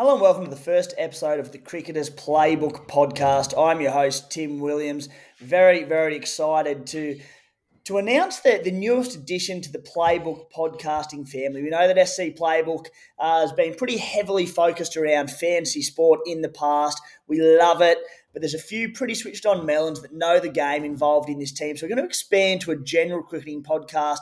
Hello and welcome to the first episode of the Cricketers Playbook podcast. I'm your host, Tim Williams. Very, very excited to to announce the, the newest addition to the Playbook podcasting family. We know that SC Playbook uh, has been pretty heavily focused around fantasy sport in the past. We love it, but there's a few pretty switched on melons that know the game involved in this team. So we're going to expand to a general cricketing podcast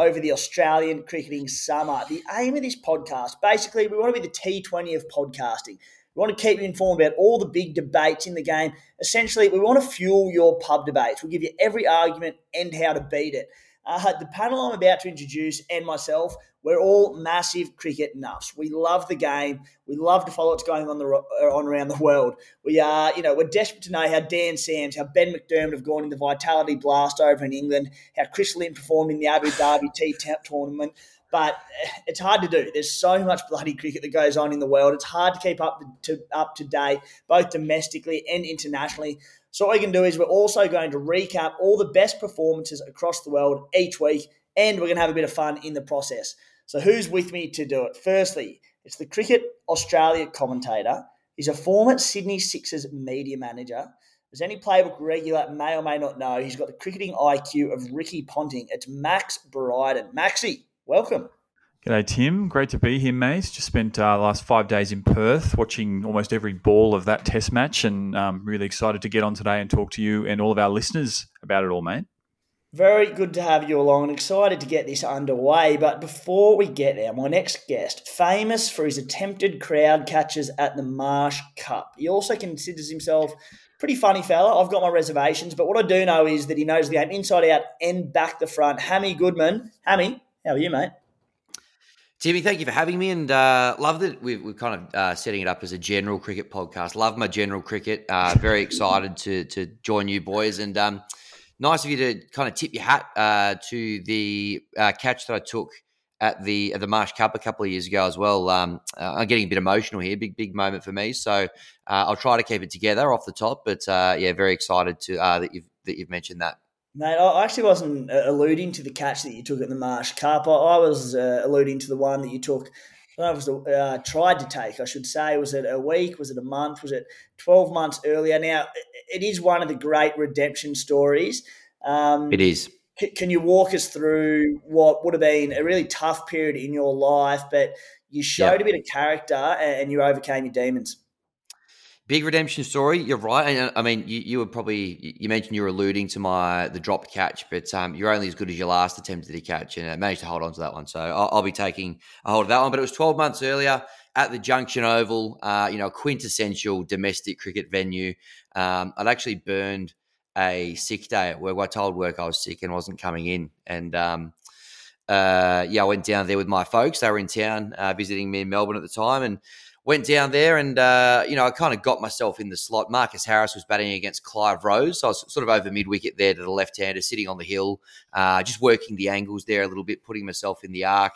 over the Australian cricketing summer. The aim of this podcast, basically, we want to be the T20 of podcasting. We want to keep you informed about all the big debates in the game. Essentially, we want to fuel your pub debates. We'll give you every argument and how to beat it. Uh, the panel I'm about to introduce and myself, we're all massive cricket nuffs. We love the game. We love to follow what's going on the uh, on around the world. We are, you know, we're desperate to know how Dan Sams, how Ben McDermott have gone in the Vitality Blast over in England, how Chris Lynn performed in the Abu Dhabi T tournament but eh, it's hard to do. There's so much bloody cricket that goes on in the world. It's hard to keep up to up to date, both domestically and internationally. So what we can do is we're also going to recap all the best performances across the world each week, and we're going to have a bit of fun in the process. So who's with me to do it? Firstly, it's the Cricket Australia commentator. He's a former Sydney Sixers media manager. As any playbook regular may or may not know, he's got the cricketing IQ of Ricky Ponting. It's Max Bryden. Maxi, welcome. G'day, Tim. Great to be here, mate. Just spent uh, last five days in Perth watching almost every ball of that test match and um, really excited to get on today and talk to you and all of our listeners about it all, mate. Very good to have you along and excited to get this underway. But before we get there, my next guest, famous for his attempted crowd catches at the Marsh Cup. He also considers himself pretty funny fella. I've got my reservations, but what I do know is that he knows the game inside out and back the front. Hammy Goodman. Hammy, how are you, mate? Timmy, thank you for having me, and uh, love that we're, we're kind of uh, setting it up as a general cricket podcast. Love my general cricket. Uh, very excited to to join you boys, and um, nice of you to kind of tip your hat uh, to the uh, catch that I took at the at the Marsh Cup a couple of years ago as well. Um, uh, I'm getting a bit emotional here, big big moment for me. So I'll try to keep it together off the top, but yeah, very excited to that you've that you've mentioned that. Mate, I actually wasn't uh, alluding to the catch that you took at the Marsh Cup. I was uh, alluding to the one that you took. I don't know if it was uh, tried to take, I should say. Was it a week? Was it a month? Was it 12 months earlier? Now, it is one of the great redemption stories. Um, it is. Can you walk us through what would have been a really tough period in your life, but you showed a bit of character and you overcame your demons? Big redemption story. You're right. And I mean, you, you were probably you mentioned you were alluding to my the dropped catch, but um, you're only as good as your last attempt at a catch, and I managed to hold on to that one. So I'll, I'll, be taking a hold of that one. But it was 12 months earlier at the Junction Oval. Uh, you know, quintessential domestic cricket venue. Um, I'd actually burned a sick day at work. I told work I was sick and wasn't coming in, and um, uh, yeah, I went down there with my folks. They were in town uh, visiting me in Melbourne at the time, and went down there and, uh, you know, I kind of got myself in the slot. Marcus Harris was batting against Clive Rose. So I was sort of over mid wicket there to the left hander, sitting on the hill, uh, just working the angles there a little bit, putting myself in the arc.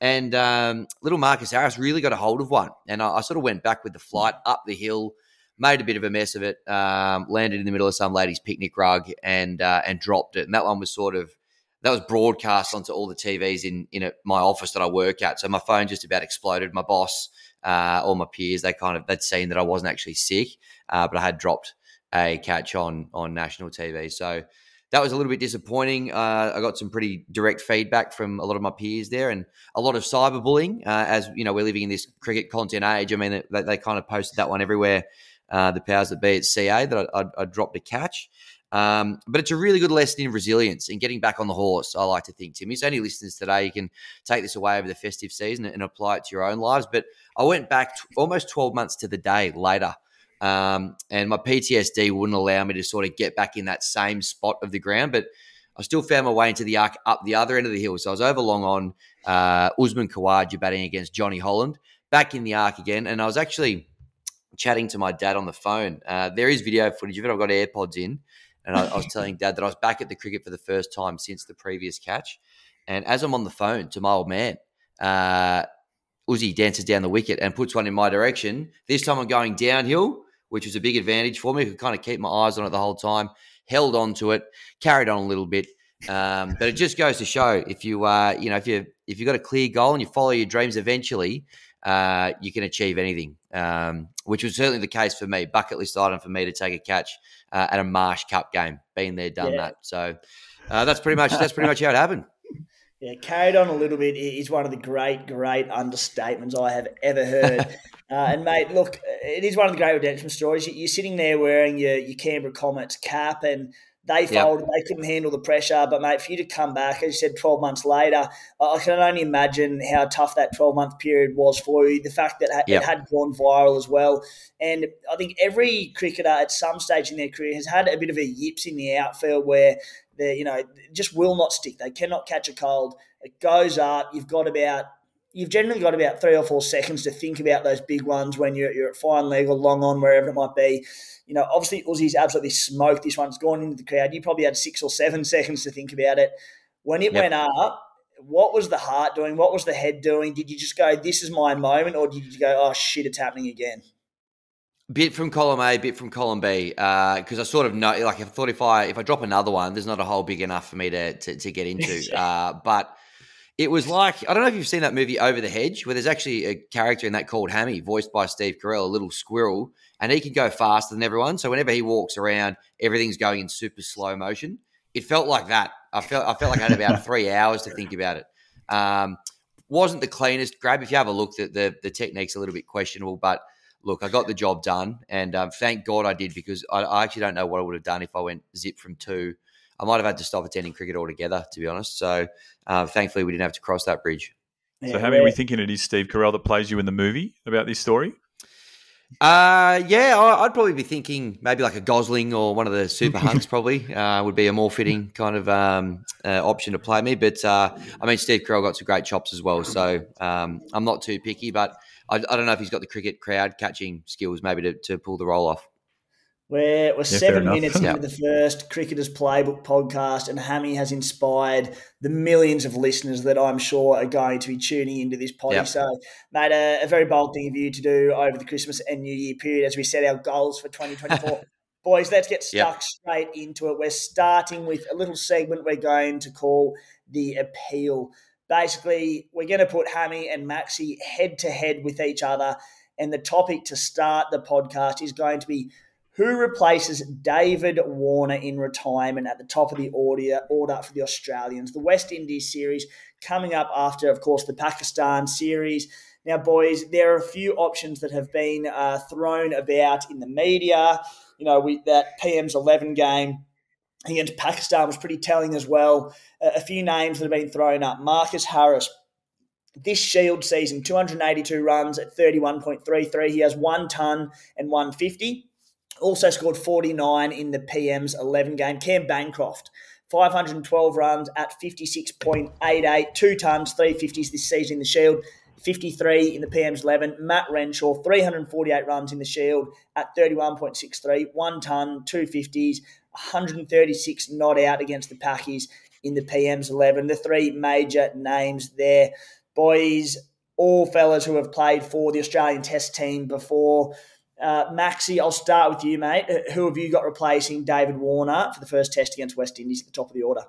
And um, little Marcus Harris really got a hold of one. And I, I, sort of went back with the flight up the hill, made a bit of a mess of it, um, landed in the middle of some lady's picnic rug and, uh, and dropped it. And that one was sort of, that was broadcast onto all the TVs in, in my office that I work at. So my phone just about exploded. My boss, uh, all my peers, they kind of they'd seen that I wasn't actually sick, uh, but I had dropped a catch on on national TV. So that was a little bit disappointing. Uh, I got some pretty direct feedback from a lot of my peers there, and a lot of cyberbullying. Uh, as you know, we're living in this cricket content age. I mean, they, they kind of posted that one everywhere. Uh, the powers that be at CA that I, I, I dropped a catch. Um, but it's a really good lesson in resilience and getting back on the horse. I like to think, Tim. It's only listeners today. You can take this away over the festive season and apply it to your own lives. But I went back t- almost 12 months to the day later um, and my PTSD wouldn't allow me to sort of get back in that same spot of the ground. But I still found my way into the arc up the other end of the hill. So I was over long on uh, Usman Khawaja batting against Johnny Holland, back in the arc again. And I was actually chatting to my dad on the phone. Uh, there is video footage of it. I've got AirPods in. And I, I was telling dad that I was back at the cricket for the first time since the previous catch. And as I'm on the phone to my old man, uh, Uzi dances down the wicket and puts one in my direction. This time I'm going downhill which was a big advantage for me. I could kind of keep my eyes on it the whole time, held on to it, carried on a little bit. Um, but it just goes to show if you, uh, you know, if you if you've got a clear goal and you follow your dreams, eventually uh, you can achieve anything. Um, which was certainly the case for me. Bucket list item for me to take a catch uh, at a Marsh Cup game. Been there, done yeah. that. So uh, that's pretty much that's pretty much how it happened. Yeah, carried on a little bit is one of the great, great understatements I have ever heard. uh, and mate, look, it is one of the great redemption stories. You're sitting there wearing your, your Canberra Comets cap, and they folded. Yep. They couldn't handle the pressure. But mate, for you to come back, as you said, 12 months later, I can only imagine how tough that 12 month period was for you. The fact that yep. it had gone viral as well, and I think every cricketer at some stage in their career has had a bit of a yips in the outfield where they you know just will not stick. They cannot catch a cold. It goes up. You've got about you've generally got about three or four seconds to think about those big ones when you're, you're at fine leg or long on wherever it might be. You know, obviously Uzi's absolutely smoked this one. It's gone into the crowd. You probably had six or seven seconds to think about it. When it yep. went up, what was the heart doing? What was the head doing? Did you just go, "This is my moment," or did you go, "Oh shit, it's happening again"? Bit from column A, bit from column B, because uh, I sort of know, like, I thought if I if I drop another one, there's not a hole big enough for me to to, to get into. uh, but it was like I don't know if you've seen that movie Over the Hedge, where there's actually a character in that called Hammy, voiced by Steve Carell, a little squirrel, and he can go faster than everyone. So whenever he walks around, everything's going in super slow motion. It felt like that. I felt I felt like I had about three hours to think about it. Um, wasn't the cleanest grab. If you have a look, the, the the technique's a little bit questionable, but look, I got the job done, and um, thank God I did because I, I, actually don't know what I would have done if I went zip from two. I might have had to stop attending cricket altogether, to be honest. So uh, thankfully, we didn't have to cross that bridge. So, how many are we thinking it is Steve Carell that plays you in the movie about this story? Uh, yeah, I'd probably be thinking maybe like a Gosling or one of the super hunks. Probably uh, would be a more fitting kind of um, uh, option to play me. But uh, I mean, Steve Carell got some great chops as well, so um, I'm not too picky. But I, I, don't know if he's got the cricket crowd catching skills, maybe to, to pull the role off. We're, we're yeah, seven minutes into the first Cricketers Playbook podcast, and Hammy has inspired the millions of listeners that I'm sure are going to be tuning into this pod. So, mate, a, a, very bold thing of you to do over the Christmas and New Year period as we set our goals for 2024. Boys, let's get stuck straight into it. We're starting with a little segment we're going to call the appeal. Basically, we're going to put Hammy and Maxi head to head with each other. And the topic to start the podcast is going to be who replaces David Warner in retirement at the top of the order, order for the Australians? The West Indies series coming up after, of course, the Pakistan series. Now, boys, there are a few options that have been uh, thrown about in the media. You know, we, that PM's 11 game against Pakistan was pretty telling as well. a few names that have been thrown up. Marcus Harris, this Shield season, 282 runs at 31.33. He has one ton and 150. Also scored 49 in the PM's 11 game. Cam Bancroft, 512 runs at 56.88, two tons, 350s this season in the Shield. 53 in the PM's 11. Matt Renshaw, 348 runs in the Shield at 31.63, one ton, 250s, 136 not out against the Packies in the PM's 11. The three major names there. Boys, all fellas who have played for the Australian Test team before. Uh, Maxi, I'll start with you, mate. Who have you got replacing David Warner for the first test against West Indies at the top of the order?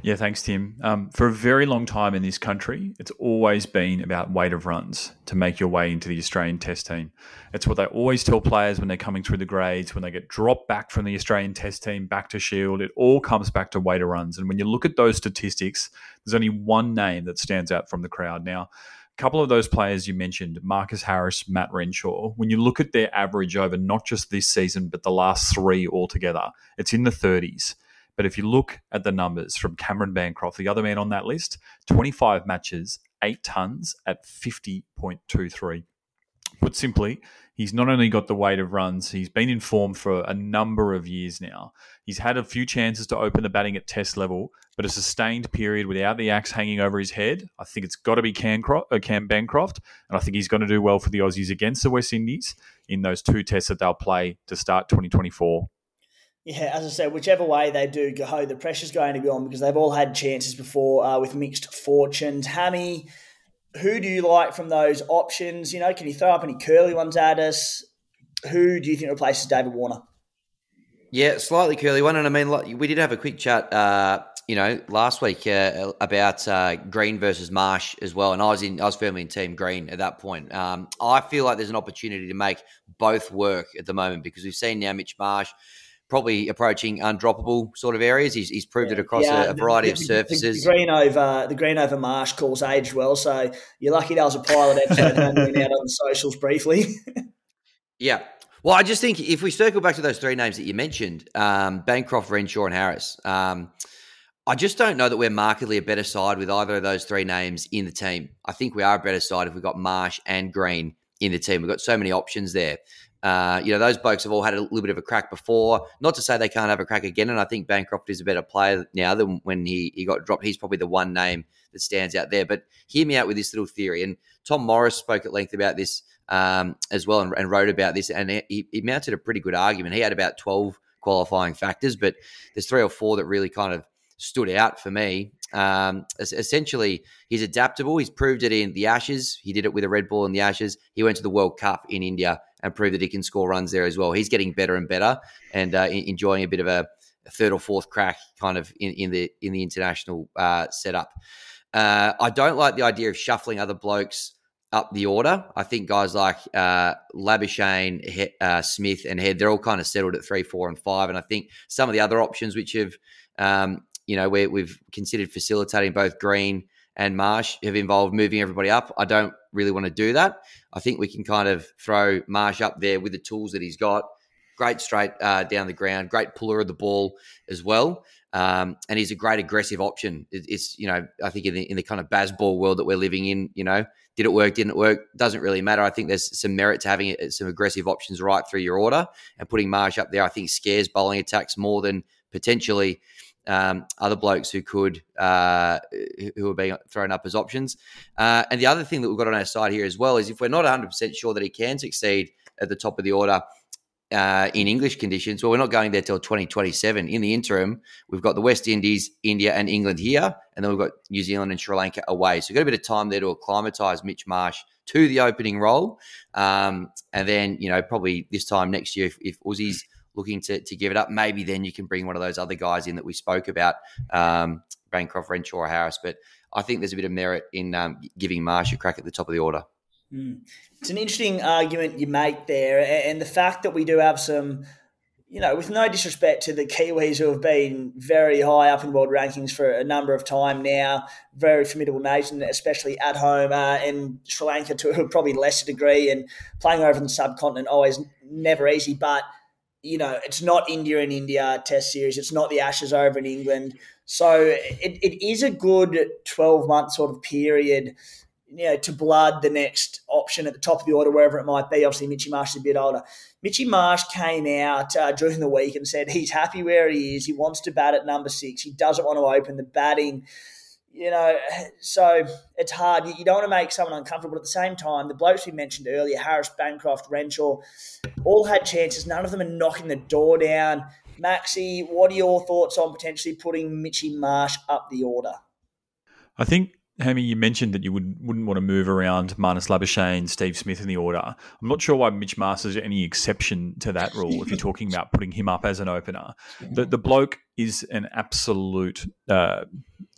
Yeah, thanks, Tim. Um, for a very long time in this country, it's always been about weight of runs to make your way into the Australian Test team. It's what they always tell players when they're coming through the grades, when they get dropped back from the Australian Test team back to Shield. It all comes back to weight of runs. And when you look at those statistics, there's only one name that stands out from the crowd. Now, a couple of those players you mentioned, Marcus Harris, Matt Renshaw, when you look at their average over not just this season, but the last three altogether, it's in the 30s. But if you look at the numbers from Cameron Bancroft, the other man on that list, 25 matches, eight tons at 50.23. Put simply, he's not only got the weight of runs, he's been in form for a number of years now. He's had a few chances to open the batting at test level, but a sustained period without the axe hanging over his head, I think it's got to be uh, Cam Bancroft, and I think he's going to do well for the Aussies against the West Indies in those two tests that they'll play to start 2024. Yeah, as I said, whichever way they do go, the pressure's going to be on because they've all had chances before uh, with mixed fortunes. Hammy, who do you like from those options? You know, can you throw up any curly ones at us? Who do you think replaces David Warner? Yeah, slightly curly one, and I mean, we did have a quick chat, uh, you know, last week uh, about uh, Green versus Marsh as well, and I was in, I was firmly in Team Green at that point. Um, I feel like there's an opportunity to make both work at the moment because we've seen now Mitch Marsh probably approaching undroppable sort of areas. He's, he's proved yeah. it across yeah, a, a, variety the, of surfaces. The, the, green over the green over Marsh calls aged well, so you're lucky that was a pilot episode and out on the socials briefly. yeah. Well, I just think if we circle back to those three names that you mentioned, um, Bancroft, Renshaw, and Harris, um, I just don't know that we're markedly a better side with either of those three names in the team. I think we are a better side if we've got Marsh and Green in the team. We've got so many options there. Uh, you know, those blokes have all had a little bit of a crack before. Not to say they can't have a crack again. And I think Bancroft is a better player now than when he, he got dropped. He's probably the one name that stands out there. But hear me out with this little theory. And Tom Morris spoke at length about this um, as well and, and, wrote about this. And he, he mounted a pretty good argument. He had about 12 qualifying factors, but there's three or four that really kind of stood out for me. Um, essentially, he's adaptable. He's proved it in the Ashes. He did it with a red ball in the Ashes. He went to the World Cup in India and proved that he can score runs there as well. He's getting better and better and uh, enjoying a bit of a, third or fourth crack kind of in, in the in the international uh, setup. Uh, I don't like the idea of shuffling other blokes up the order. I think guys like uh, Labuschagne, he- uh, Smith, and Head, they're all kind of settled at three, four, and five. And I think some of the other options which have, um, you know, where we've considered facilitating both Green and Marsh have involved moving everybody up. I don't really want to do that. I think we can kind of throw Marsh up there with the tools that he's got. Great straight uh, down the ground, great puller of the ball as well. Um, and he's a great aggressive option. It, it's, you know, I think in the, in the kind of Bazball world that we're living in, you know, did it work, didn't it work, doesn't really matter. I think there's some merit to having some aggressive options right through your order and putting Marsh up there, I think scares bowling attacks more than potentially um, other blokes who could uh, who are being thrown up as options. Uh, and the other thing that we've got on our side here as well is if we're not 100 percent sure that he can succeed at the top of the order. Uh, in English conditions, well, we're not going there till 2027. In the interim, we've got the West Indies, India, and England here, and then we've got New Zealand and Sri Lanka away. So we've got a bit of time there to acclimatise Mitch Marsh to the opening role, um, and then you know probably this time next year, if, if Aussies looking to, to give it up, maybe then you can bring one of those other guys in that we spoke about, um, Bancroft, Renshaw, or Harris. But I think there's a bit of merit in um, giving Marsh a crack at the top of the order. Mm. It's an interesting argument you make there, and the fact that we do have some, you know, with no disrespect to the Kiwis who have been very high up in world rankings for a number of time now, very formidable nation, especially at home, uh, and Sri Lanka to a probably lesser degree, and playing over in the subcontinent always never easy, but you know, it's not India and India Test series. It's not the Ashes over in England. So it, it is a good 12 month sort of period, you know, to blood the next option at the top of the order, wherever it might be. Obviously, Mitchy Marsh is a bit older. Mitchy Marsh came out uh, during the week and said he's happy where he is. He wants to bat at number six. He doesn't want to open the batting you know, so it's hard. You, don't want to make someone uncomfortable. At the same time, the blokes we mentioned earlier, Harris, Bancroft, Renshaw, all had chances. None of them are knocking the door down. Maxi, what are your thoughts on potentially putting Mitchy Marsh up the order? I think Hammy, you mentioned that you would, wouldn't want to move around Marnus Labuschagne, Steve Smith in the order. I'm not sure why Mitch Masters is any exception to that rule if you're talking about putting him up as an opener. The, the bloke is an absolute uh,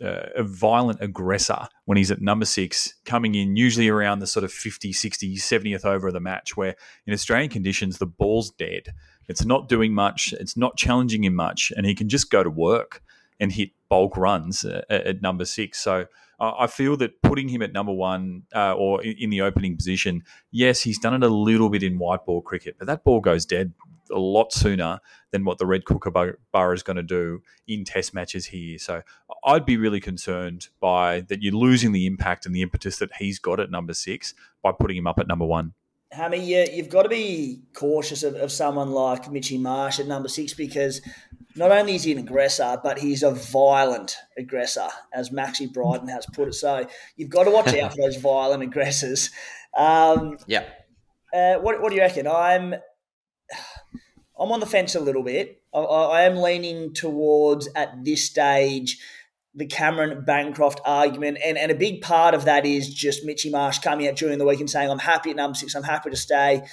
uh, a violent aggressor when he's at number six, coming in usually around the sort of 50, 60, 70th over of the match, where in Australian conditions, the ball's dead. It's not doing much, it's not challenging him much, and he can just go to work and hit bulk runs at, at number six. So I feel that putting him at number one uh, or in the opening position, yes, he's done it a little bit in white ball cricket, but that ball goes dead a lot sooner than what the Red Kookaburra is going to do in Test matches here. So I'd be really concerned by that you're losing the impact and the impetus that he's got at number six by putting him up at number one. Hammy, you, you've got to be cautious of, of someone like Mitchy Marsh at number six because not only is he an aggressor, but he's a violent aggressor, as Maxie Bryden has put it. So you've got to watch out for those violent aggressors. Um, yeah. Uh, what, what do you reckon? I'm I'm on the fence a little bit. I, I am leaning towards at this stage the Cameron Bancroft argument, and, and a big part of that is just Mitchy Marsh coming out during the week and saying, "I'm happy at number six. I'm happy to stay."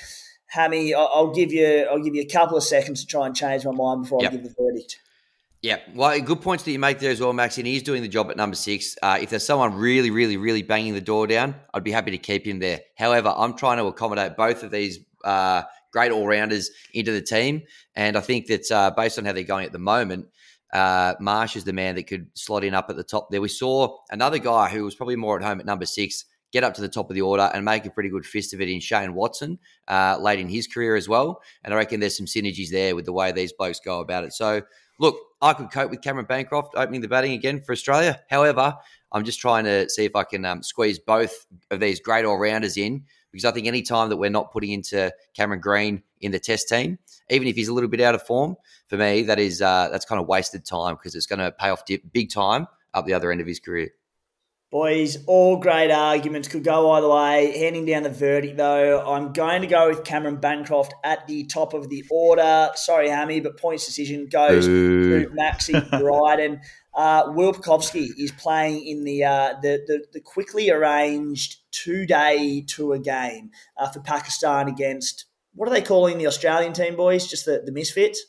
Hammy, I'll, give you I'll give you a couple of seconds to try and change my mind before yep. I give the verdict. Yeah, well, good points that you make there as well, Max. And he's doing the job at number six. Uh, if there's someone really, really, really banging the door down, I'd be happy to keep him there. However, I'm trying to accommodate both of these uh, great all rounders into the team, and I think that uh, based on how they're going at the moment, uh, Marsh is the man that could slot in up at the top there. We saw another guy who was probably more at home at number six get up to the top of the order and make a pretty good fist of it in Shane Watson uh, late in his career as well. And I reckon there's some synergies there with the way these blokes go about it. So, look, I could cope with Cameron Bancroft opening the batting again for Australia. However, I'm just trying to see if I can um, squeeze both of these great all rounders in because I think any time that we're not putting into Cameron Green in the Test team, even if he's a little bit out of form, for me that is uh, that's kind of wasted time because it's going to pay off big time up the other end of his career. Boys, all great arguments could go either way. Handing down the verdict, though, I'm going to go with Cameron Bancroft at the top of the order. Sorry, Hammy, but points decision goes Ooh. to Maxi Bryden. Uh, Will is playing in the, uh, the, the, the quickly arranged two day tour game uh, for Pakistan against what are they calling the Australian team, boys? Just the, the Misfits?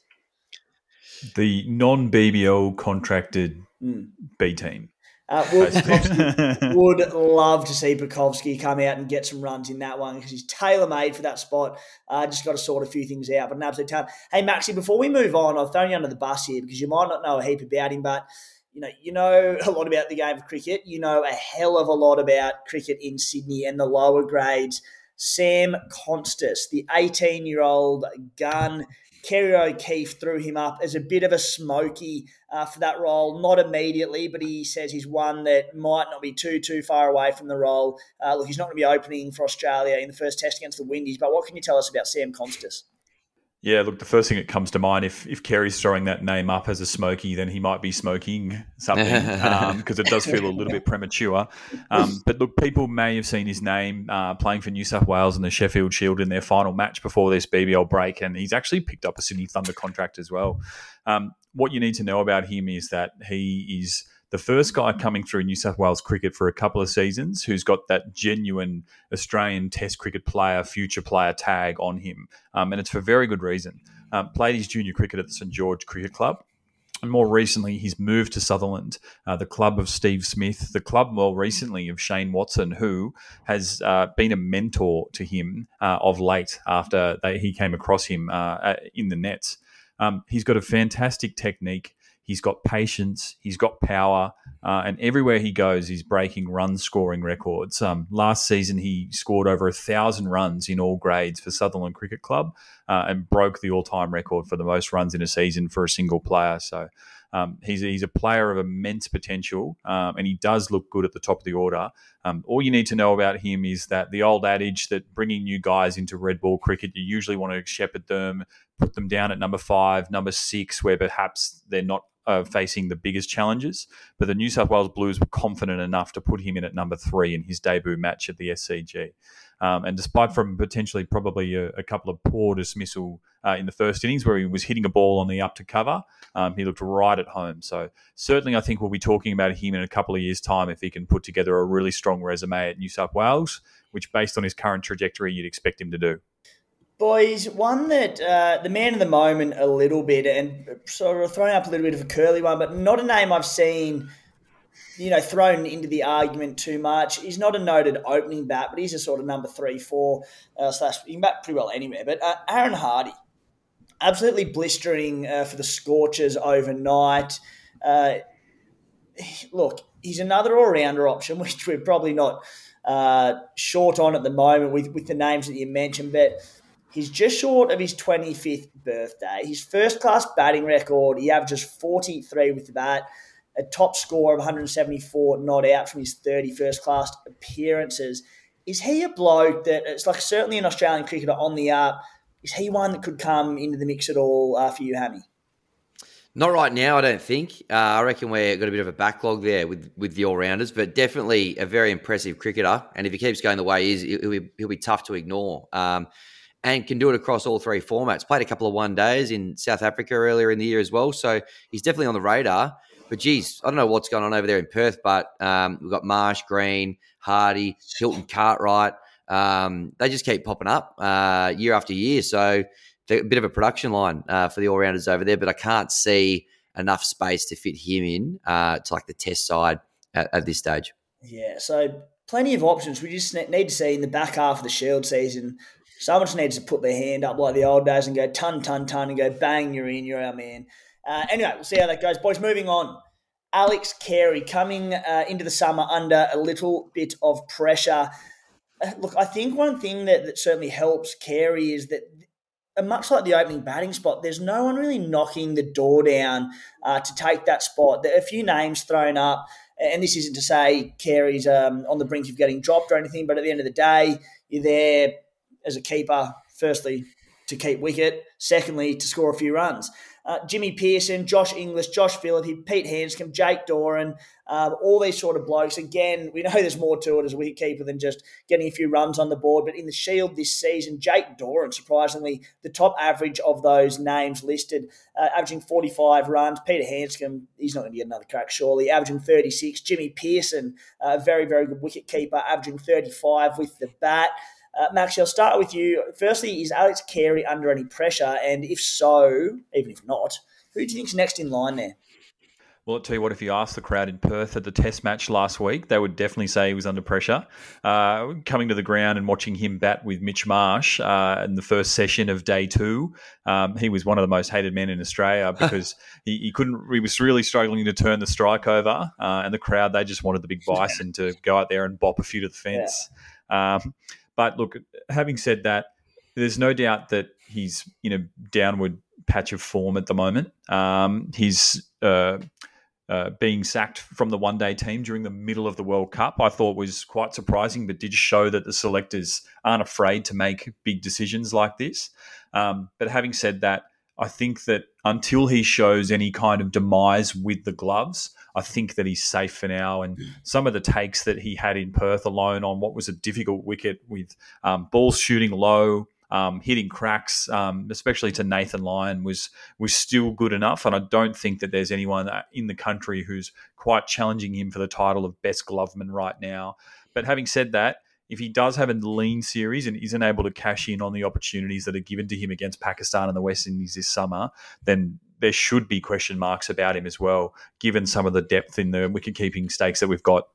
The non BBL contracted mm. B team. Uh, would love to see Pucovski come out and get some runs in that one because he's tailor made for that spot. Uh, just got to sort a few things out, but an absolute talent. Hey, Maxi, before we move on, I've thrown you under the bus here because you might not know a heap about him, but you know, you know a lot about the game of cricket. You know a hell of a lot about cricket in Sydney and the lower grades. Sam Konstas, the 18 year old gun Kerry O'Keefe threw him up as a bit of a smoky uh, for that role. Not immediately, but he says he's one that might not be too too far away from the role. Uh, look, he's not going to be opening for Australia in the first test against the Windies. But what can you tell us about Sam Konstas? Yeah, look, the first thing that comes to mind, if if Kerry's throwing that name up as a smoky, then he might be smoking something because um, it does feel a little bit premature. Um, but look, people may have seen his name uh, playing for New South Wales in the Sheffield Shield in their final match before this BBL break, and he's actually picked up a Sydney Thunder contract as well. Um, what you need to know about him is that he is the first guy coming through New South Wales cricket for a couple of seasons who's got that genuine Australian Test cricket player, future player tag on him. Um, and it's for very good reason. Um, played his junior cricket at the St George Cricket Club. And more recently, he's moved to Sutherland, uh, the club of Steve Smith, the club more recently of Shane Watson, who has uh, been a mentor to him uh, of late after they, he came across him uh, in the nets. Um, he's got a fantastic technique. He's got patience. He's got power, uh, and everywhere he goes, he's breaking run scoring records. Um, last season, he scored over a thousand runs in all grades for Sutherland Cricket Club, uh, and broke the all-time record for the most runs in a season for a single player. So. Um, he's, he's a player of immense potential, um, and he does look good at the top of the order. Um, all you need to know about him is that the old adage that bringing new guys into red ball cricket, you usually want to shepherd them, put them down at number five, number six, where perhaps they're not uh, facing the biggest challenges, but the New South Wales Blues were confident enough to put him in at number three in his debut match at the SCG. Um, and despite from potentially probably a, a couple of poor dismissal uh, in the first innings where he was hitting a ball on the up to cover, um, he looked right at home. So certainly, I think we'll be talking about him in a couple of years' time if he can put together a really strong resume at New South Wales, which, based on his current trajectory, you'd expect him to do. Boys, one that uh, the man of the moment a little bit and sort of throwing up a little bit of a curly one, but not a name I've seen you know, thrown into the argument too much. He's not a noted opening bat, but he's a sort of number three, four uh, slash. He can bat pretty well anywhere. But uh, Aaron Hardy, absolutely blistering uh, for the Scorchers overnight. Uh, look, he's another all-rounder option, which we're probably not uh, short on at the moment with with the names that you mentioned, but. He's just short of his 25th birthday. His first class batting record, he averages 43 with the bat a top score of 174 not out from his 31st class appearances. Is he a bloke that it's like certainly an Australian cricketer on the up? Is he one that could come into the mix at all uh, for you, Hammy? Not right now, I don't think. Uh, I reckon we've got a bit of a backlog there with, with the all rounders, but definitely a very impressive cricketer. And if he keeps going the way he is, he'll be, he'll be tough to ignore. Um, and can do it across all three formats. Played a couple of one days in South Africa earlier in the year as well. So he's definitely on the radar. But geez, I don't know what's going on over there in Perth, but um, we've got Marsh, Green, Hardy, Hilton Cartwright. Um, they just keep popping up uh, year after year. So a bit of a production line uh, for the all rounders over there, but I can't see enough space to fit him in uh, to like the test side at, at, this stage. Yeah, so plenty of options. We just need to see in the back half of the Shield season. Someone just needs to put their hand up like the old days and go ton, ton, ton, and go bang, you're in, you're our man. Uh, anyway, we'll see how that goes. Boys, moving on. Alex Carey coming uh, into the summer under a little bit of pressure. Uh, look, I think one thing that, that certainly helps Carey is that uh, much like the opening batting spot, there's no one really knocking the door down uh, to take that spot. There are a few names thrown up, and this isn't to say Carey's um, on the brink of getting dropped or anything, but at the end of the day, you're there as a keeper, firstly, to keep wicket, secondly, to score a few runs uh, Jimmy Peirson, Josh Inglis, Josh Philippe, Pete Handscomb, Jake Doran, um, all these sort of blokes. Again, we know there's more to it as a wicketkeeper than just getting a few runs on the board. But in the Shield this season, Jake Doran, surprisingly, the top average of those names listed, uh, averaging 45 runs. Peter Handscomb, he's not going to get another crack, surely, averaging 36. Jimmy Peirson, a uh, very, very good wicketkeeper, averaging 35 with the bat. Uh, Max, I'll start with you. Firstly, is Alex Carey under any pressure? And if so, even if not, who do you think's next in line there? Well, I'll tell you what, if you asked the crowd in Perth at the test match last week, they would definitely say he was under pressure. Uh, coming to the ground and watching him bat with Mitch Marsh uh, in the first session of day two, um, he was one of the most hated men in Australia because he, he, couldn't, he was really struggling to turn the strike over. Uh, and the crowd, they just wanted the big bison to go out there and bop a few to the fence. Yeah. Um, but look, having said that, there's no doubt that he's in a downward patch of form at the moment. Um, he's uh, uh, being sacked from the one day team during the middle of the World Cup, I thought was quite surprising, but did show that the selectors aren't afraid to make big decisions like this. Um, but having said that, I think that until he shows any kind of demise with the gloves, I think that he's safe for now. And some of the takes that he had in Perth alone on what was a difficult wicket with um, balls shooting low, um, hitting cracks, um, especially to Nathan Lyon, was was still good enough. And I don't think that there's anyone uh, in the country who's quite challenging him for the title of best gloveman right now. But having said that, if he does have a lean series and isn't able to cash in on the opportunities that are given to him against Pakistan and the West Indies this summer, then there should be question marks about him as well, given some of the depth in the wicket keeping stakes that we've got.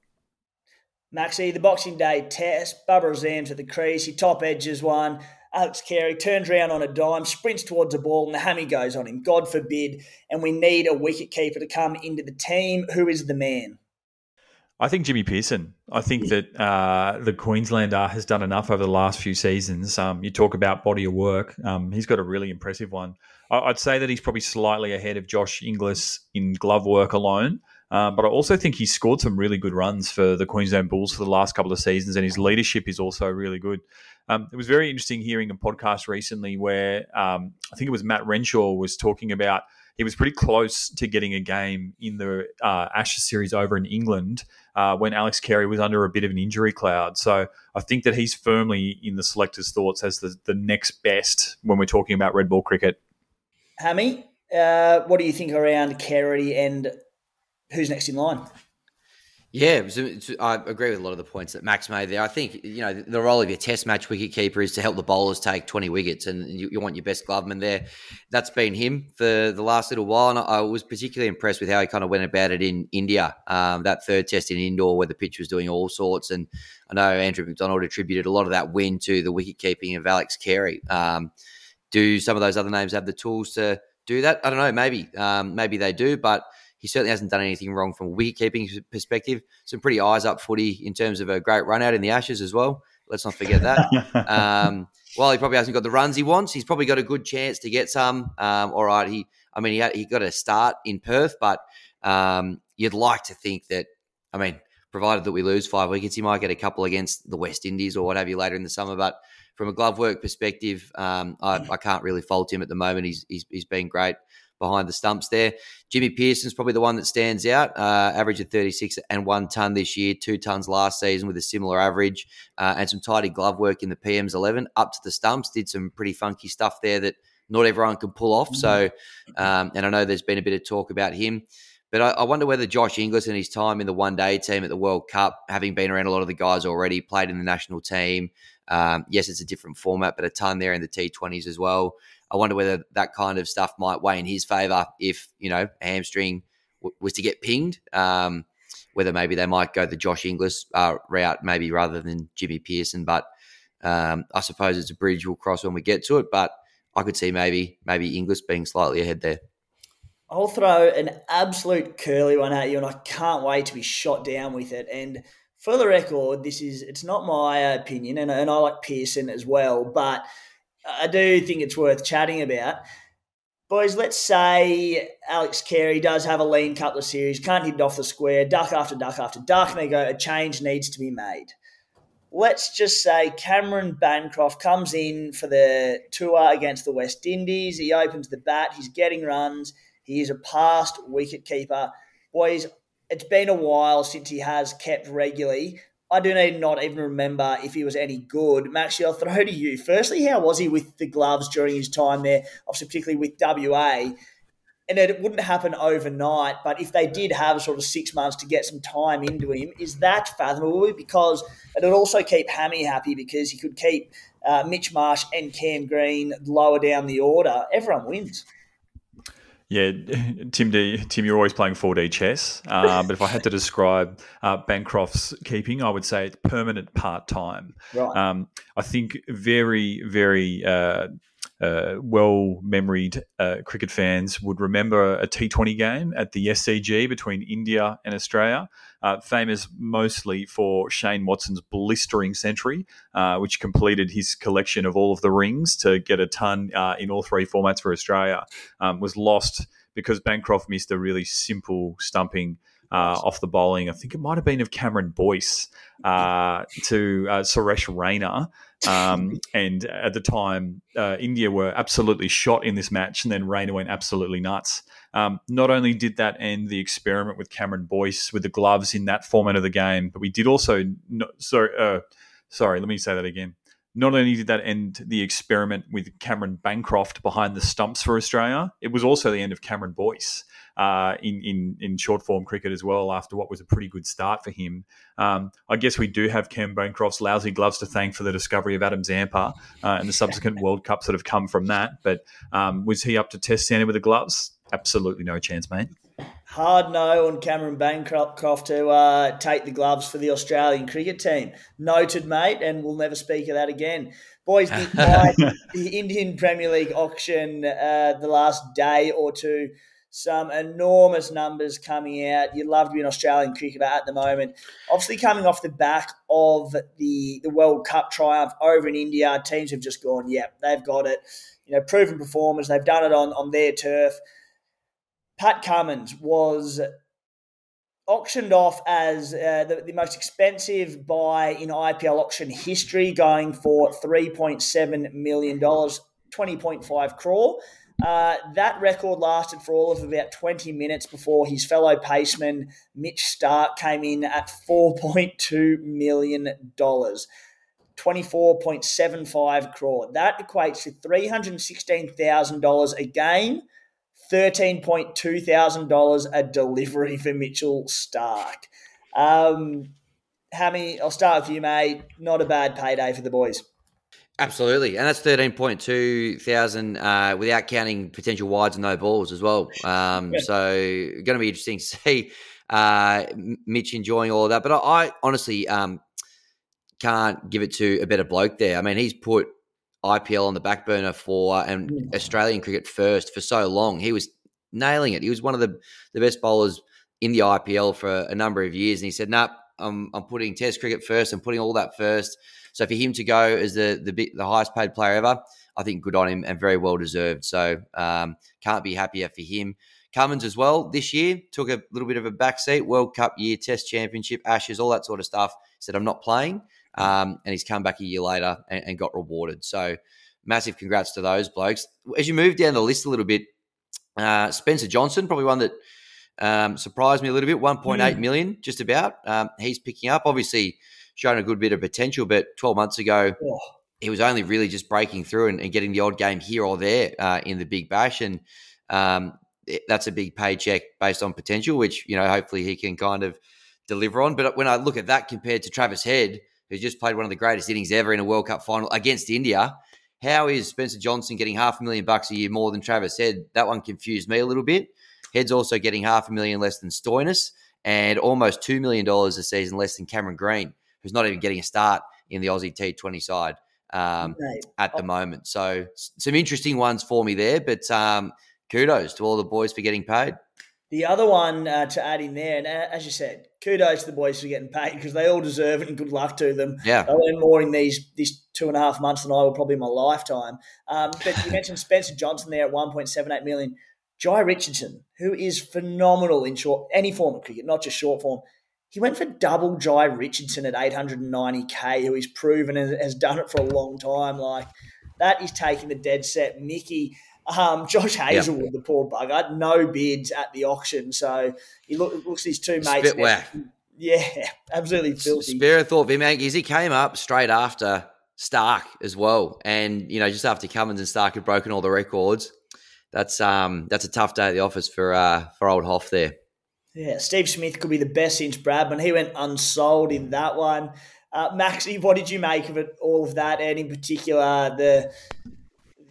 Maxie, the Boxing Day test, Babar Azam's at the crease, he top edges one. Alex Carey turns around on a dime, sprints towards the ball, and the hammy goes on him. God forbid. And we need a wicket keeper to come into the team. Who is the man? I think Jimmy Peirson. I think that uh, the Queenslander has done enough over the last few seasons. Um, you talk about body of work. Um, he's got a really impressive one. I- would say that he's probably slightly ahead of Josh Inglis in glove work alone. Um, but I also think he's scored some really good runs for the Queensland Bulls for the last couple of seasons, and his leadership is also really good. Um, it was very interesting hearing a podcast recently where um, I think it was Matt Renshaw was talking about he was pretty close to getting a game in the uh, Ashes series over in England uh, when Alex Carey was under a bit of an injury cloud. So I think that he's firmly in the selectors' thoughts as the, the next best when we're talking about red ball cricket. Hammy, uh, what do you think around Carey and who's next in line? Yeah, I agree with a lot of the points that Max made there. I think you know the role of your Test match wicket keeper is to help the bowlers take twenty wickets, and you, you want your best gloveman there. That's been him for the last little while, and I was particularly impressed with how he kind of went about it in India. Um, that third Test in Indore, where the pitch was doing all sorts, and I know Andrew McDonald attributed a lot of that win to the wicket keeping of Alex Carey. Um, do some of those other names have the tools to do that? I don't know. Maybe, um, maybe they do, but he certainly hasn't done anything wrong from a wicket keeping perspective. Some pretty eyes up footy in terms of a great run out in the Ashes as well. Let's not forget that. um, well, he probably hasn't got the runs he wants. He's probably got a good chance to get some. Um, all right, he, I mean, he had, he got a start in Perth, but um, you'd like to think that. I mean, provided that we lose five wickets, he might get a couple against the West Indies or what have you later in the summer. But from a glove work perspective, um, I, I, can't really fault him at the moment. He's, he's, he's been great behind the stumps there. Jimmy Peirson's probably the one that stands out. Uh, average of 36 and one ton this year, two tons last season with a similar average, uh, and some tidy glove work in the PM's 11 up to the stumps. Did some pretty funky stuff there that not everyone can pull off. So, um, and I know there's been a bit of talk about him. But I, I, wonder whether Josh Inglis and his time in the one day team at the World Cup, having been around a lot of the guys already, played in the national team. Um, yes, it's a different format, but a ton there in the T20s as well. I wonder whether that kind of stuff might weigh in his favour if you know a hamstring w- was to get pinged. Um, whether maybe they might go the Josh Inglis uh, route, maybe rather than Jimmy Peirson. But um, I suppose it's a bridge we'll cross when we get to it. But I could see maybe maybe Inglis being slightly ahead there. I'll throw an absolute curly one at you, and I can't wait to be shot down with it. And for the record, this is it's not my opinion, and, and I like Peirson as well, but I do think it's worth chatting about. Boys, let's say Alex Carey does have a lean couple of series, can't hit it off the square, duck after duck after duck, and they go, a change needs to be made. Let's just say Cameron Bancroft comes in for the tour against the West Indies. He opens the bat, he's getting runs, he is a past wicket keeper. Boys, it's been a while since he has kept regularly. I do not even remember if he was any good. Maxie, I'll throw to you. Firstly, how was he with the gloves during his time there, obviously particularly with WA? And it wouldn't happen overnight, but if they did have sort of six months to get some time into him, is that fathomable? Because it'd also keep Hammy happy because he could keep uh, Mitch Marsh and Cam Green lower down the order. Everyone wins. Yeah, Tim, D, Tim, you're always playing 4D chess. Uh, but if I had to describe uh, Bancroft's keeping, I would say it's permanent part time. Right. Um, I think very, very uh, uh, well memoried uh, cricket fans would remember a T20 game at the SCG between India and Australia, uh, famous mostly for Shane Watson's blistering century, uh, which completed his collection of all of the rings to get a ton uh, in all three formats for Australia, um, was lost because Bancroft missed a really simple stumping. Uh, off the bowling. I think it might have been of Cameron Boyce uh, to uh, Suresh Raina, um, and at the time, uh, India were absolutely shot in this match, and then Raina went absolutely nuts. Um, not only did that end the experiment with Cameron Boyce with the gloves in that format of the game, but we did also. sorry, uh, sorry, let me say that again. Not only did that end the experiment with Cameron Bancroft behind the stumps for Australia, it was also the end of Cameron Boyce uh, in, in in short form cricket as well. After what was a pretty good start for him, um, I guess we do have Cam Bancroft's lousy gloves to thank for the discovery of Adam Zampa uh, and the subsequent World Cups that have come from that. But um, was he up to test standard with the gloves? Absolutely no chance, mate. Hard no on Cameron Bancroft to uh, take the gloves for the Australian cricket team. Noted, mate, and we'll never speak of that again. Boys, the, the Indian Premier League auction uh, the last day or two some enormous numbers coming out. You'd love to be an Australian cricketer at the moment. Obviously, coming off the back of the, the World Cup triumph over in India, teams have just gone, yep, yeah, they've got it. You know, proven performers. They've done it on, on their turf. Pat Cummins was auctioned off as uh, the, the, most expensive buy in IPL auction history, going for $3.7 million, 20.5 crore. Uh, that record lasted for all of about 20 minutes before his fellow paceman Mitch Starc came in at $4.2 million. 24.75 crore. That equates to $316,000 a game, $13.2 thousand a delivery for Mitchell Starc. Um, Hammy, I'll start with you, mate. Not a bad payday for the boys. Absolutely, and that's thirteen point two thousand uh, without counting potential wides and no balls as well. Um, so going to be interesting to see uh, Mitch enjoying all of that. But I, I honestly um, can't give it to a better bloke there. I mean, he's put IPL on the back burner for and mm. Australian cricket first for so long. He was nailing it. He was one of the the best bowlers in the IPL for a number of years, and he said, "Nah, I'm, I'm putting Test cricket first. I'm putting all that first. So for him to go as the the, the highest paid player ever, I think good on him and very well deserved. So um, can't be happier for him. Cummins as well this year took a little bit of a backseat. World Cup year, Test Championship, Ashes, all that sort of stuff. Said I'm not playing, um, and he's come back a year later and, and, got rewarded. So massive congrats to those blokes. As you move down the list a little bit, uh, Spencer Johnson, probably one that um, surprised me a little bit. One point eight mm. million, just about. Um, he's picking up. Obviously, shown a good bit of potential, but 12 months ago, oh. he was only really just breaking through and, and getting the odd game here or there uh, in the Big Bash. And um, that's a big paycheck based on potential, which, you know, hopefully he can kind of deliver on. But when I look at that compared to Travis Head, who just played one of the greatest innings ever in a World Cup final against India, how is Spencer Johnson getting half a million bucks a year more than Travis Head? That one confused me a little bit. Head's also getting half a million less than Stoinis and almost $2 million a season less than Cameron Green who's not even getting a start in the Aussie T20 side um, right. at the moment. So some interesting ones for me there, but um, kudos to all the boys for getting paid. The other one uh, to add in there, and uh, as you said, kudos to the boys for getting paid because they all deserve it, and good luck to them. Yeah, they earn more in these these two and a half months than I will probably in my lifetime. Um, but you mentioned Spencer Johnson there at one point seven eight million. Jhye Richardson, who is phenomenal in short any form of cricket, not just short form, he went for double Jhye Richardson at 890k, who he's proven and has done it for a long time. Like that is taking the dead set. Mickey, um, Josh Hazlewood, yep. the poor bugger, no bids at the auction. So he look, looks his two mates. Yeah, absolutely filthy. Spare thought of him because he came up straight after Starc as well, and you know just after Cummins and Starc had broken all the records. That's um that's a tough day at the office for uh for old Hoff there. Yeah, Steve Smith could be the best since Bradman. He went unsold in that one. Uh, Maxi, what did you make of it? All of that, and in particular the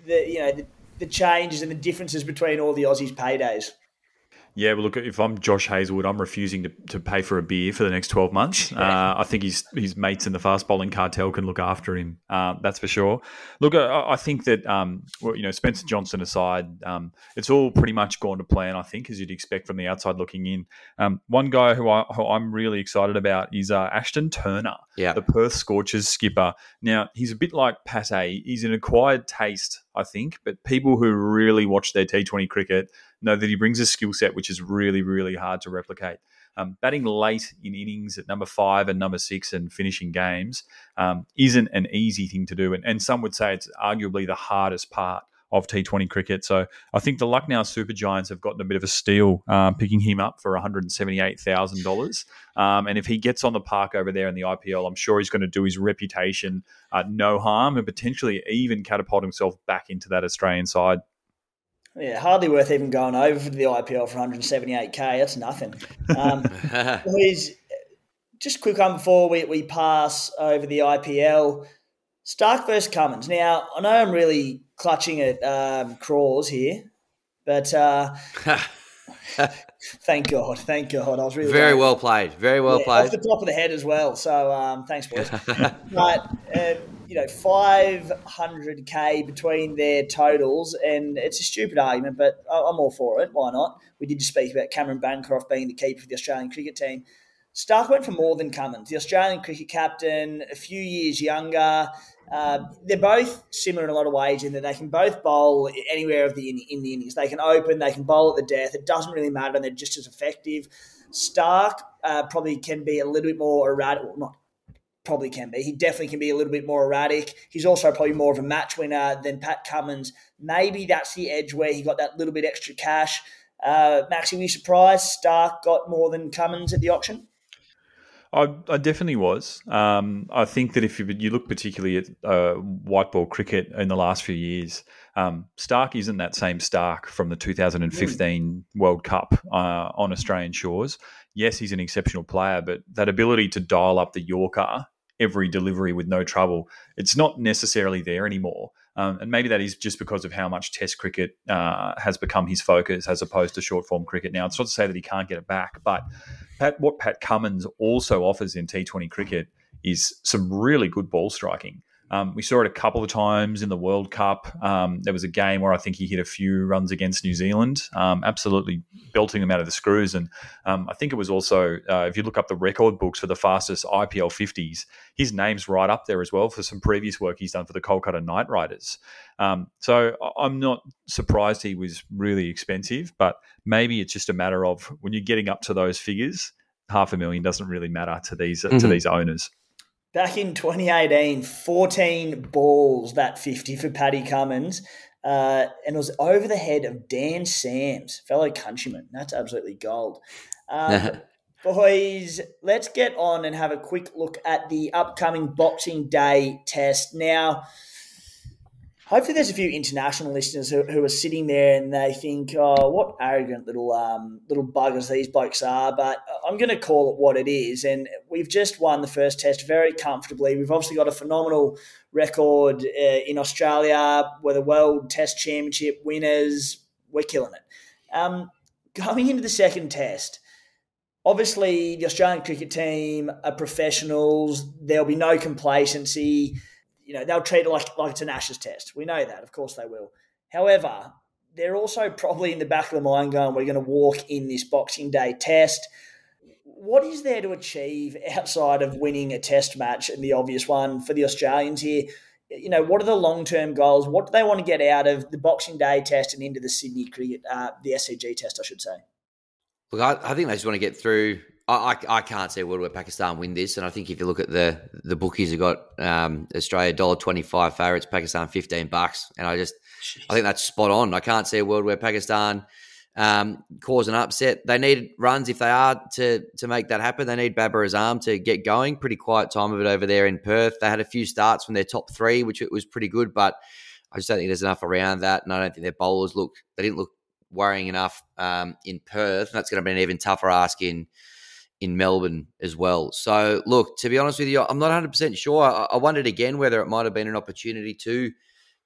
the you know the, the changes and the differences between all the Aussies' paydays. Yeah, well, look, if I'm Josh Hazlewood, I'm refusing to, to pay for a beer for the next 12 months. Uh, I think his his mates in the fast bowling cartel can look after him. Uh, that's for sure. Look, I, I think that, um, well, you know, Spencer Johnson aside, um, it's all pretty much gone to plan, I think, as you'd expect from the outside looking in. Um, one guy who, I, who I'm really excited about is uh, Ashton Turner, yeah. the Perth Scorchers skipper. Now, he's a bit like Passe. He's an acquired taste, I think, but people who really watch their T20 cricket – know that he brings a skill set which is really, really hard to replicate. Um, batting late in innings at number five and number six and finishing games um, isn't an easy thing to do. And, and, some would say it's arguably the hardest part of T20 cricket. So I think the Lucknow Super Giants have gotten a bit of a steal um, picking him up for $178,000. Um, and if he gets on the park over there in the IPL, I'm sure he's going to do his reputation uh, no harm and potentially even catapult himself back into that Australian side. Yeah, hardly worth even going over for the IPL for 178k. That's nothing. Um, please, just quick one before we, we pass over the IPL. Starc versus Cummins. Now, I know I'm really clutching at um, Craws here, but uh, thank God, thank God. I was really very well played, very well yeah, played off the top of the head as well. So um, thanks, boys. but uh, you know, 500k between their totals, and it's a stupid argument, but I'm all for it. Why not? We did just speak about Cameron Bancroft being the keeper for the Australian cricket team. Starc went for more than Cummins, the Australian cricket captain, a few years younger. Uh, they're both similar in a lot of ways in that they can both bowl anywhere of the in, in the innings. They can open, they can bowl at the death. It doesn't really matter, and they're just as effective. Starc uh, probably can be a little bit more erratic, well, not probably can be. He definitely can be a little bit more erratic. He's also probably more of a match winner than Pat Cummins. Maybe that's the edge where he got that little bit extra cash. Uh, Maxi, were you surprised Starc got more than Cummins at the auction? I, I definitely was. Um, I think that if you, you look particularly at uh, white ball cricket in the last few years, um, Starc isn't that same Starc from the 2015 mm. World Cup uh, on Australian shores. Yes, he's an exceptional player, but that ability to dial up the Yorker every delivery with no trouble, it's not necessarily there anymore. Um, and maybe that is just because of how much Test cricket uh, has become his focus as opposed to short form cricket. Now, it's not to say that he can't get it back, but Pat, what Pat Cummins also offers in T20 cricket is some really good ball striking. Um, we saw it a couple of times in the World Cup. Um, there was a game where I think he hit a few runs against New Zealand, um, absolutely belting them out of the screws. And um, I think it was also, uh, if you look up the record books for the fastest IPL 50s, his name's right up there as well for some previous work he's done for the Kolkata Knight Riders. Um, so I'm not surprised he was really expensive, but maybe it's just a matter of when you're getting up to those figures, half a million doesn't really matter to these mm-hmm. to these owners. Back in 2018, 14 balls that 50 for Paddy Cummins. Uh, and it was over the head of Dan Sams, fellow countryman. That's absolutely gold. Um, boys, let's get on and have a quick look at the upcoming Boxing Day test. Now, hopefully there's a few international listeners who, who, are sitting there and they think, oh, what arrogant little um, little buggers these blokes are. But I'm going to call it what it is. And we've just won the first test very comfortably. We've obviously got a phenomenal record uh, in Australia. We're the World Test Championship winners. We're killing it. Um, going into the second test, obviously the Australian cricket team are professionals. There'll be no complacency you know, they'll treat it like, like it's an Ashes test. We know that. Of course they will. However, they're also probably in the back of the mind going, we're going to walk in this Boxing Day test. What is there to achieve outside of winning a test match and the obvious one for the Australians here? You know, what are the long term goals? What do they want to get out of the Boxing Day test and into the Sydney cricket, uh, the SCG test, I should say? Look, I, I think they just want to get through I, I, can't see a world where Pakistan win this, and I think if you look at the the bookies, have got um, Australia dollar twenty five favourites, Pakistan fifteen bucks, and I just Jeez. I think that's spot on. I can't see a world where Pakistan um, cause an upset. They need runs if they are to to make that happen. They need Babar Azam to get going. Pretty quiet time of it over there in Perth. They had a few starts from their top three, which it was pretty good, but I just don't think there's enough around that, and I don't think their bowlers look. They didn't look worrying enough um, in Perth. That's going to be an even tougher ask in in Melbourne as well. So, look, to be honest with you, I'm not 100% sure. I, I wondered again whether it might have been an opportunity to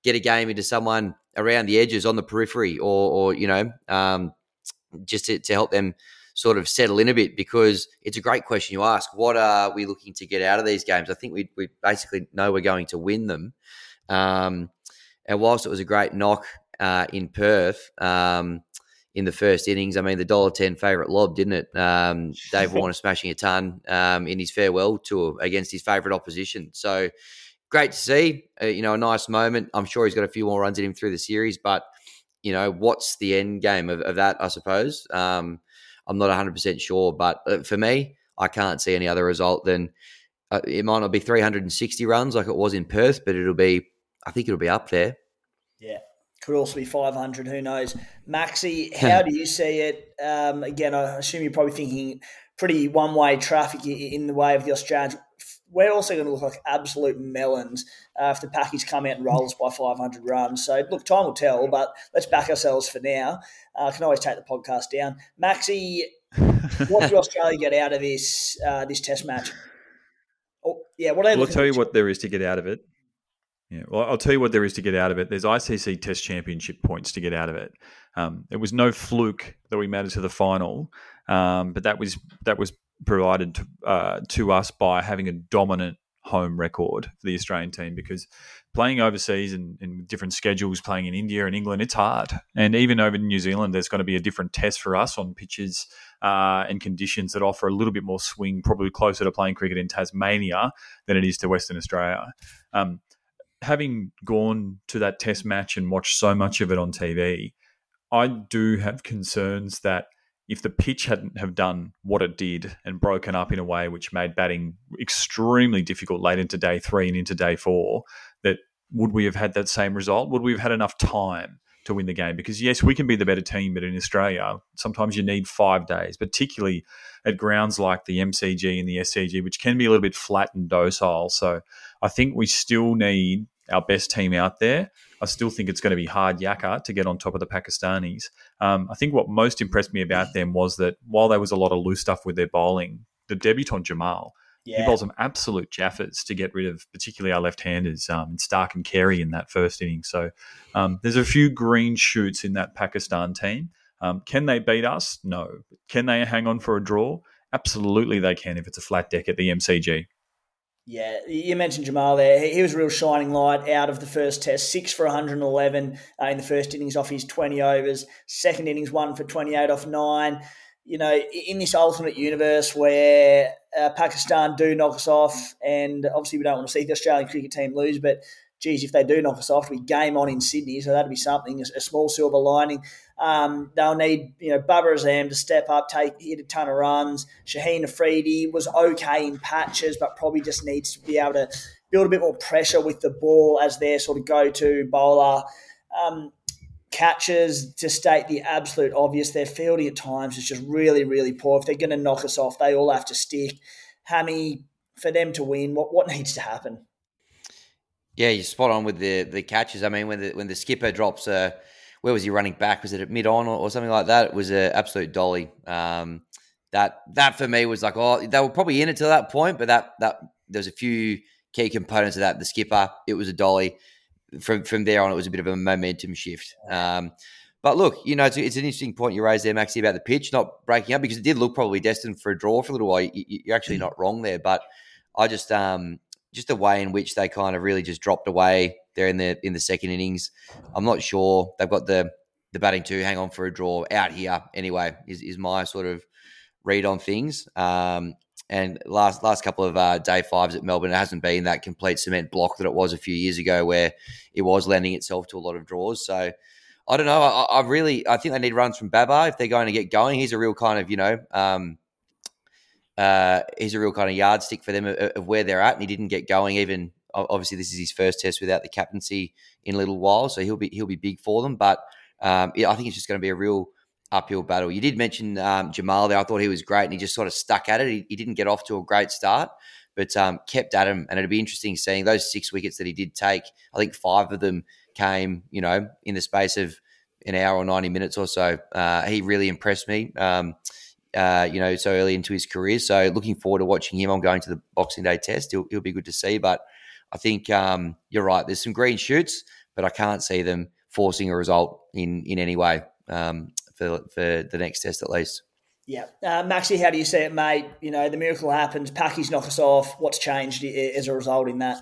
get a game into someone around the edges on the periphery or, or you know, um, just to, to help them sort of settle in a bit because it's a great question you ask. What are we looking to get out of these games? I think we, we basically know we're going to win them. Um, and whilst it was a great knock uh, in Perth, um, in the first innings. I mean, the dollar ten favourite lob, didn't it? Um, Dave Warner smashing a ton um, in his farewell tour against his favourite opposition. So great to see. Uh, you know, a nice moment. I'm sure he's got a few more runs in him through the series, but you know, what's the end game of, of that? I suppose um, I'm not 100 percent sure, but uh, for me, I can't see any other result than uh, it might not be 360 runs like it was in Perth, but it'll be. I think it'll be up there. Yeah, could also be 500. Who knows? Maxi, how do you see it? Um, again, I assume you're probably thinking pretty one way traffic in the way of the Australians. We're also going to look like absolute melons uh, if the package come out and rolls by 500 runs. So, look, time will tell, but let's back ourselves for now. I uh, can always take the podcast down. Maxi, what do Australia get out of this uh, this test match? Oh, yeah, what are they well, I'll tell you what there is to get out of it. Yeah, well, I'll tell you what there is to get out of it. There's ICC Test Championship points to get out of it. Um, it was no fluke that we made it to the final, um, but that was that was provided to, uh, to us by having a dominant home record for the Australian team because playing overseas and different schedules, playing in India and England, it's hard. And even over in New Zealand, there's going to be a different test for us on pitches uh, and conditions that offer a little bit more swing, probably closer to playing cricket in Tasmania than it is to Western Australia. Um, having gone to that test match and watched so much of it on TV, I do have concerns that if the pitch hadn't have done what it did and broken up in a way which made batting extremely difficult late into day three and into day four, that would we have had that same result? Would we have had enough time to win the game? Because yes, we can be the better team, but in Australia, sometimes you need five days, particularly at grounds like the MCG and the SCG, which can be a little bit flat and docile. So I think we still need our best team out there. I still think it's going to be hard yakka to get on top of the Pakistanis. Um, I think what most impressed me about them was that while there was a lot of loose stuff with their bowling, the debutant Jamal, yeah. he bowled some absolute jaffas to get rid of particularly our left-handers, um, Starc and Carey in that first inning. So um, there's a few green shoots in that Pakistan team. Um, can they beat us? No. Can they hang on for a draw? Absolutely, they can if it's a flat deck at the MCG. Yeah, you mentioned Jamal there. He was a real shining light out of the first test. Six for 111 uh, in the first innings off his 20 overs. Second innings, one for 28 off nine. You know, in this alternate universe where uh, Pakistan do knock us off, and obviously we don't want to see the Australian cricket team lose, but geez, if they do knock us off, we game on in Sydney, so that'd be something, a, small silver lining. Um, they'll need, you know, Babar Azam to step up, take hit a ton of runs. Shaheen Afridi was okay in patches, but probably just needs to be able to build a bit more pressure with the ball as their sort of go-to bowler. Um, catches, to state the absolute obvious, their fielding at times is just really, really poor. If they're going to knock us off, they all have to stick. Hammy, for them to win, what, what needs to happen? Yeah, you're spot on with the the catches. I mean, when the when the skipper drops a, where was he running back? Was it at mid on or, or, something like that? It was an absolute dolly. Um, that that for me was like, oh, they were probably in it to that point, but that that there's a few key components of that. The skipper, it was a dolly. From from there on, it was a bit of a momentum shift. Um, but look, you know, it's, it's, an interesting point you raised there, Maxi, about the pitch not breaking up because it did look probably destined for a draw for a little while. You, are actually mm. not wrong there, but I just um, just the way in which they kind of really just dropped away there in the in the second innings. I'm not sure they've got the the batting to hang on for a draw out here anyway. Is is my sort of read on things. Um, and last last couple of uh, day fives at Melbourne, it hasn't been that complete cement block that it was a few years ago, where it was lending itself to a lot of draws. So I don't know. I, I really I think they need runs from Babar if they're going to get going. He's a real kind of you know um, uh, he's a real kind of yardstick for them of, of, where they're at, and he didn't get going. Even obviously, this is his first test without the captaincy in a little while, so he'll be he'll be big for them. But um, yeah, I think it's just going to be a real uphill battle. You did mention um, Jamal there. I thought he was great, and he just sort of stuck at it. He, he didn't get off to a great start, but um, kept at him, and it'd be interesting seeing those six wickets that he did take. I think five of them came, you know, in the space of an hour or ninety minutes or so. Uh, he really impressed me. Um, uh, you know, so early into his career. So looking forward to watching him. I'm going to the Boxing Day test. He'll, he'll be good to see. But I think um, you're right. There's some green shoots, but I can't see them forcing a result in in any way um, for for the next test at least. Yeah, uh, Maxi, how do you see it, mate? You know, the miracle happens. Packies knock us off. What's changed as a result in that?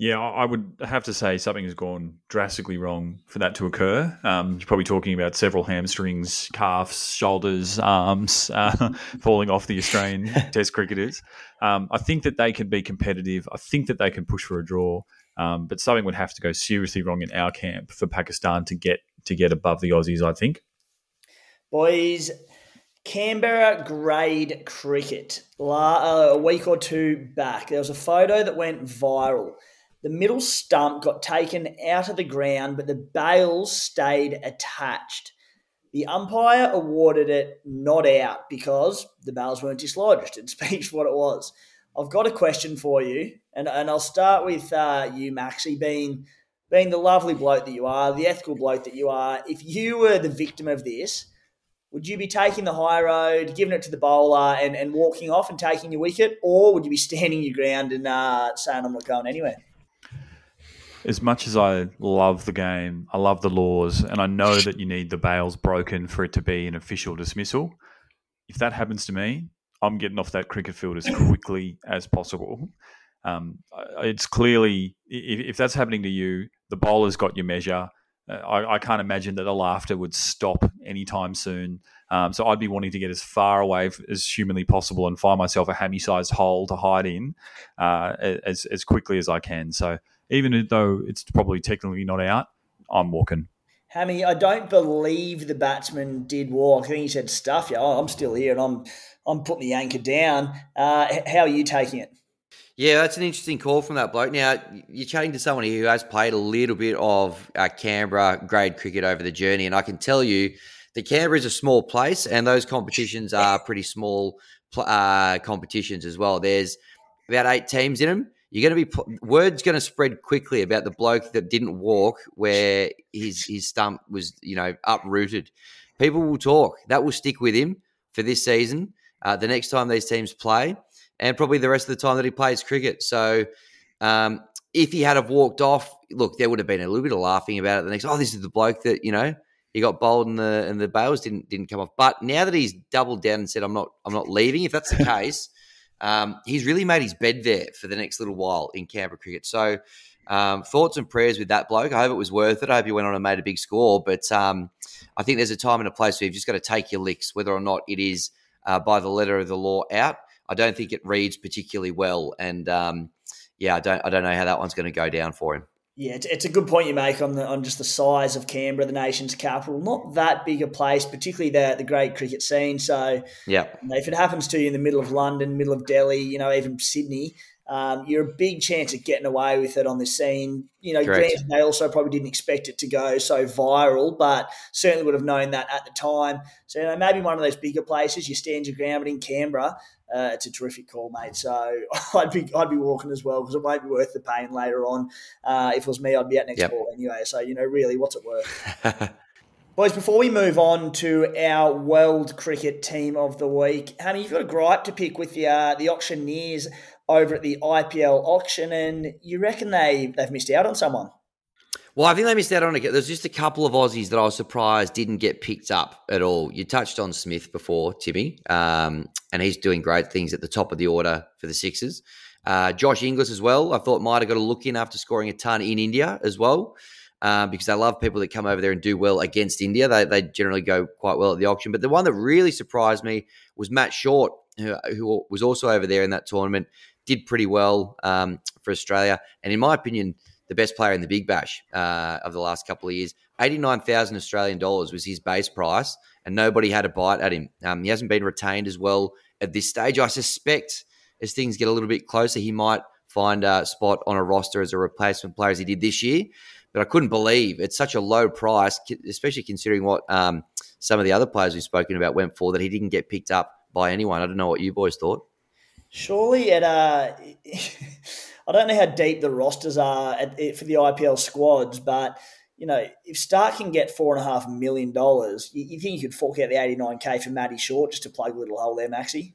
Yeah, I would have to say something has gone drastically wrong for that to occur. Um, you're probably talking about several hamstrings, calves, shoulders, arms uh, falling off the Australian Test cricketers. Um, I think that they can be competitive. I think that they can push for a draw, um, but something would have to go seriously wrong in our camp for Pakistan to get to get above the Aussies. I think. Boys, Canberra grade cricket. Uh, a week or two back, there was a photo that went viral the middle stump got taken out of the ground, but the bails stayed attached. The umpire awarded it not out because the bails weren't dislodged. It speaks what it was. I've got a question for you, and, and I'll start with uh, you, Maxie, being being the lovely bloke that you are, the ethical bloke that you are. If you were the victim of this, would you be taking the high road, giving it to the bowler, and, and walking off and taking your wicket, or would you be standing your ground and uh, saying I'm not going anywhere? As much as I love the game, I love the laws, and I know that you need the bails broken for it to be an official dismissal. If that happens to me, I'm getting off that cricket field as quickly as possible. Um, it's clearly, if, if, that's happening to you, the bowler's got your measure. Uh, I, I, can't imagine that the laughter would stop anytime soon. Um, so I'd be wanting to get as far away as humanly possible and find myself a hammy-sized hole to hide in uh, as as quickly as I can. So even though it's probably technically not out, I'm walking. Hammy, I don't believe the batsman did walk. I think he said stuff. Yeah, oh, I'm still here and I'm I'm putting the anchor down. Uh, how are you taking it? Yeah, that's an interesting call from that bloke. Now, you're chatting to someone who has played a little bit of uh, Canberra grade cricket over the journey, and I can tell you that Canberra is a small place, and those competitions are pretty small uh, competitions as well. There's about eight teams in them. You're going to be word's going to spread quickly about the bloke that didn't walk where his his stump was, you know, uprooted. People will talk. That will stick with him for this season. Uh, the next time these teams play, and probably the rest of the time that he plays cricket. So, um, if he had have walked off, look, there would have been a little bit of laughing about it. The next, oh, this is the bloke that you know he got bowled and the and the bails didn't didn't come off. But now that he's doubled down and said, I'm not I'm not leaving. If that's the case, um, he's really made his bed there for the next little while in Canberra cricket. So. Um, thoughts and prayers with that bloke. I hope it was worth it. I hope he went on and made a big score. But um, I think there's a time and a place where you've just got to take your licks, whether or not it is uh, by the letter of the law out. I don't think it reads particularly well, and um, yeah, I don't I don't know how that one's going to go down for him. Yeah, it's, it's, a good point you make on the, on just the size of Canberra, the nation's capital. Not that big a place, particularly the the great cricket scene. So, yeah, you know, if it happens to you in the middle of London, middle of Delhi, you know, even Sydney, um, you're a big chance of getting away with it on the scene. You know, granted, they also probably didn't expect it to go so viral, but certainly would have known that at the time. So, you know, maybe one of those bigger places, you stand your ground, but in Canberra, uh, it's a terrific call, mate. So I'd be I'd be walking as well because it won't be worth the pain later on. Uh, if it was me, I'd be at next yep. ball anyway. So you know, really, what's it worth? Boys, before we move on to our World Cricket Team of the Week, Hammy, you've got a gripe to pick with the uh, the auctioneers over at the IPL auction, and you reckon they they've missed out on someone. Well, I think they missed out on it. There's just a couple of Aussies that I was surprised didn't get picked up at all. You touched on Smith before, Timmy, um, and he's doing great things at the top of the order for the Sixers. Uh, Josh Inglis as well. I thought might have got a look in after scoring a ton in India as well, uh, because they love people that come over there and do well against India. They, they generally go quite well at the auction. But the one that really surprised me was Matt Short, who, who was also over there in that tournament did pretty well um, for Australia. And in my opinion, the best player in the Big Bash uh, of the last couple of years. 89,000 Australian dollars was his base price, and nobody had a bite at him. Um, he hasn't been retained as well at this stage. I suspect as things get a little bit closer, he might find a spot on a roster as a replacement player as he did this year. But I couldn't believe it's such a low price, especially considering what um, some of the other players we've spoken about went for, that he didn't get picked up by anyone. I don't know what you boys thought. Surely at uh, I don't know how deep the rosters are at, for the IPL squads, but you know if Starc can get four and a half million dollars, you, you, think you could fork out the eighty nine k for Matty Short just to plug a little hole there, Maxi?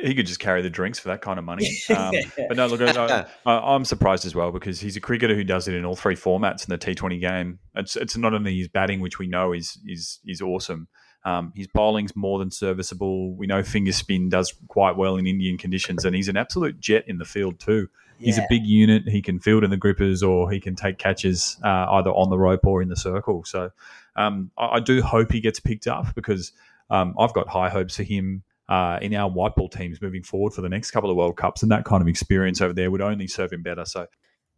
He could just carry the drinks for that kind of money. Um, but no, look, I, am surprised as well because he's a cricketer who does it in all three formats in the T20 game. It's it's not only his batting, which we know is is is awesome. Um, his bowling's more than serviceable. We know finger spin does quite well in Indian conditions, and he's an absolute jet in the field too. Yeah. He's a big unit. He can field in the grippers, or he can take catches uh, either on the rope or in the circle. So um, I, I, do hope he gets picked up because um, I've got high hopes for him uh, in our white ball teams moving forward for the next couple of World Cups, and that kind of experience over there would only serve him better. So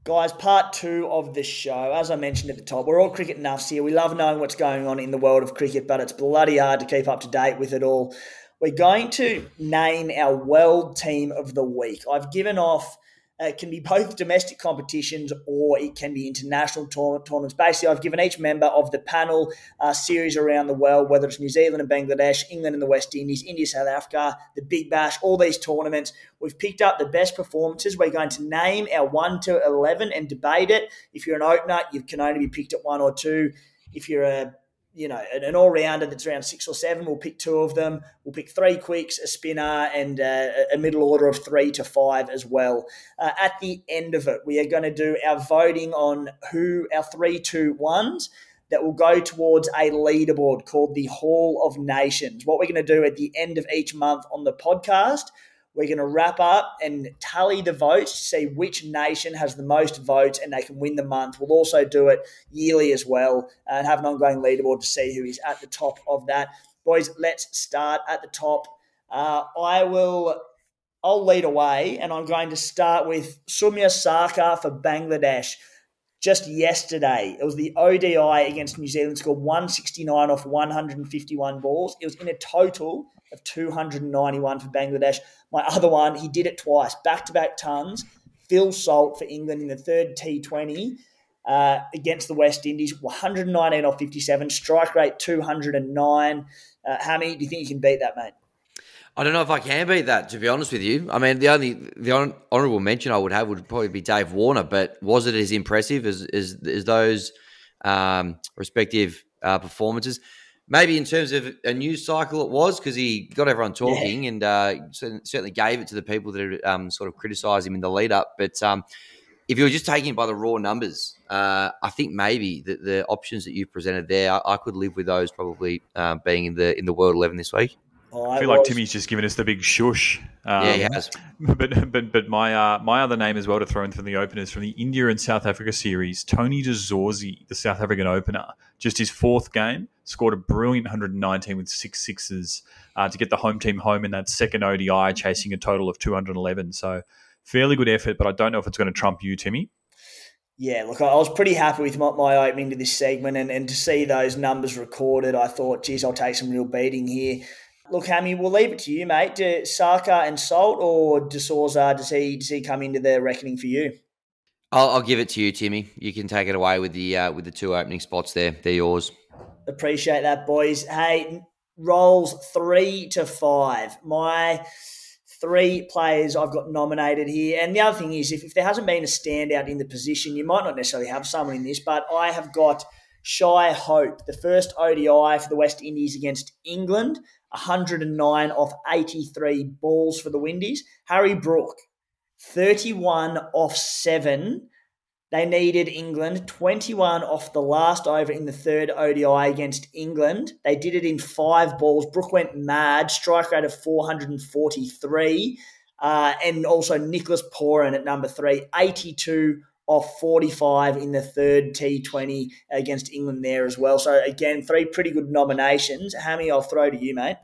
Guys, part two of the show. As I mentioned at the top, we're all cricket nuffs here. We love knowing what's going on in the world of cricket, but it's bloody hard to keep up to date with it all. We're going to name our world team of the week. I've given off Uh, it can be both domestic competitions or it can be international tournaments. Basically, I've given each member of the panel a series around the world, whether it's New Zealand and Bangladesh, England and the West Indies, India, South Africa, the Big Bash, all these tournaments. We've picked up the best performances. We're going to name our 1 to 11 and debate it. If you're an opener, you can only be picked at one or two. If you're a you know, an all rounder that's around six or seven. We'll pick two of them. We'll pick three quicks, a spinner, and uh, a middle order of three to five as well. Uh, at the end of it, we are going to do our voting on who our three, two, ones that will go towards a leaderboard called the Hall of Nations. What we're going to do at the end of each month on the podcast we're going to wrap up and tally the votes see which nation has the most votes and they can win the month. We'll also do it yearly as well and have an ongoing leaderboard to see who is at the top of that. Boys, let's start at the top. Uh, I will. I'll lead away, and I'm going to start with Soumya Sarkar for Bangladesh. just yesterday, it was the ODI against New Zealand, scored 169 off 151 balls. It was in a total of 291 for Bangladesh. My other one, he did it twice, back to back tons. Phil Salt for England in the third T20 uh, against the West Indies, 119 off 57, strike rate 209. Uh, Hammy, do you think you can beat that, mate? I don't know if I can beat that. To be honest with you, I mean the only the honourable mention I would have would probably be Dave Warner. But was it as impressive as as, as those um, respective uh, performances? Maybe in terms of a news cycle, it was because he got everyone talking yeah. and uh, certainly gave it to the people that um, sort of criticised him in the lead up. But um, if you were just taking it by the raw numbers, uh, I think maybe the, the, options that you've presented there, I, I could live with those probably uh, being in the in the world eleven this week. I feel like Timmy's just given us the big shush. Um, yeah, he um, has. But but but my uh, my other name as well to throw in from the openers from the India and South Africa series, Tony de Zorzi, the South African opener, just his fourth game, scored a brilliant 119 with six sixes uh, to get the home team home in that second ODI, chasing a total of 211. So fairly good effort, but I don't know if it's going to trump you, Timmy. Yeah, look, I was pretty happy with my, my opening to this segment, and, and to see those numbers recorded, I thought, geez, I'll take some real beating here. Look, Hammy, we'll leave it to you, mate. Do Sarkar and Salt or De Zorzi, does he, does he come into the reckoning for you? I'll, I'll, give it to you, Timmy. You can take it away with the uh, with the two opening spots there. They're yours. Appreciate that, boys. Hey, rolls three to five. My three players I've got nominated here. And the other thing is, if, if there hasn't been a standout in the position, you might not necessarily have someone in this, but I have got Shai Hope, the first ODI for the West Indies against England. 109 off 83 balls for the Windies. Harry Brook, 31 off 7. They needed England 21 off the last over in the third ODI against England. They did it in five balls. Brook went mad, strike rate of 443. Uh, and also Nicholas Pooran at number three, 82 off 45 in the third T20 against England there as well. So, again, three pretty good nominations. Hammy, I'll throw to you, mate.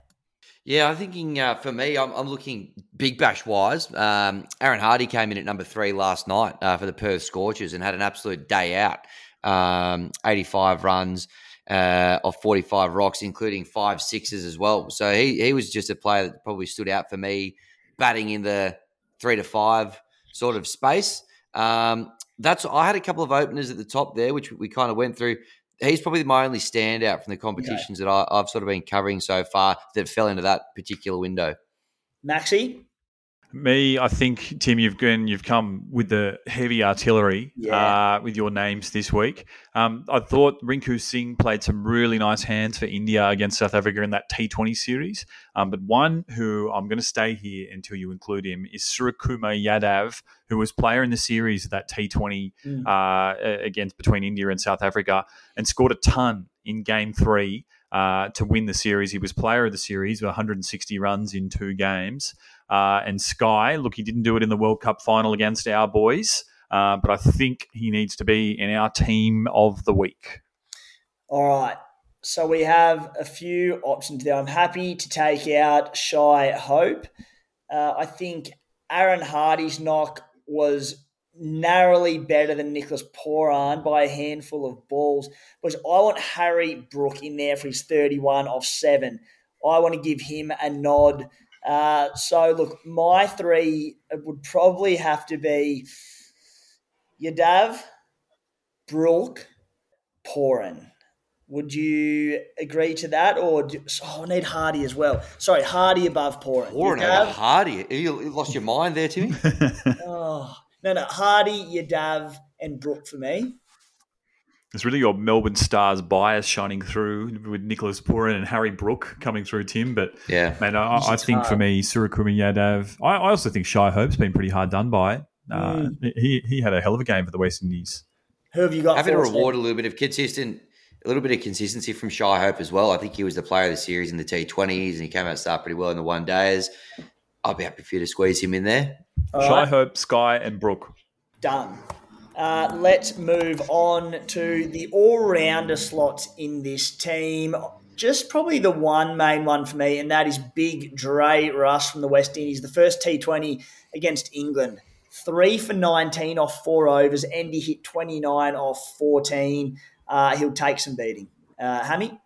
Yeah, I'm thinking uh, for me, I'm, I'm, looking big bash wise. Um, Aaron Hardy came in at number three last night uh, for the Perth Scorchers and had an absolute day out. Um, 85 runs uh, of 45 rocks, including five sixes as well. So he, he was just a player that probably stood out for me, batting in the three to five sort of space. Um, that's I had a couple of openers at the top there, which we kind of went through he's probably my only standout from the competitions okay. that I, have sort of been covering so far that fell into that particular window. Maxi? Me, I think Tim, you've gone, you've come with the heavy artillery yeah. uh, with your names this week. Um, I thought Rinku Singh played some really nice hands for India against South Africa in that T20 series. Um, but one who I'm going to stay here until you include him is Suryakumar Yadav, who was player in the series that T20 mm. uh, against between India and South Africa, and scored a ton in Game Three. Uh, to win the series. He was player of the series with 160 runs in two games. Uh, and Sky, look, he didn't do it in the World Cup final against our boys, uh, but I think he needs to be in our team of the week. All right. So we have a few options there. I'm happy to take out Shai Hope. Uh, I think Aaron Hardy's knock was narrowly better than Nicholas Pooran by a handful of balls. Because I want Harry Brook in there for his 31 off seven. I want to give him a nod uh, so, look, my three would probably have to be Yadav, Brook, Pooran. Would you agree to that, or do, oh, I need Hardy as well? Sorry, Hardy above Pooran. Pooran over Hardy. You lost your mind there, Timmy. oh no, no, Hardy, Yadav, and Brook for me. It's really your Melbourne Stars bias shining through with Nicholas Pooran and Harry Brook coming through, Tim. But yeah, man, I, I think hard. for me, Suryakumar Yadav. I, I, also think Shai Hope's been pretty hard done by. Uh, mm. He he had a hell of a game for the West Indies. Who have you got? Having to reward a little bit of consistent, a little bit of consistency from Shai Hope as well. I think he was the player of the series in the T20s, and he came out start pretty well in the one days. I'll be happy for you to squeeze him in there. All Shai right. Hope, Sky, and Brook. Done. Uh, let's move on to the all rounder slots in this team. Just probably the one main one for me, and that is Big Dre Russ from the West Indies, the first T20 against England. three for 19 off four overs. Andy hit 29 off 14. Uh, he'll take some beating. Uh, Hammy?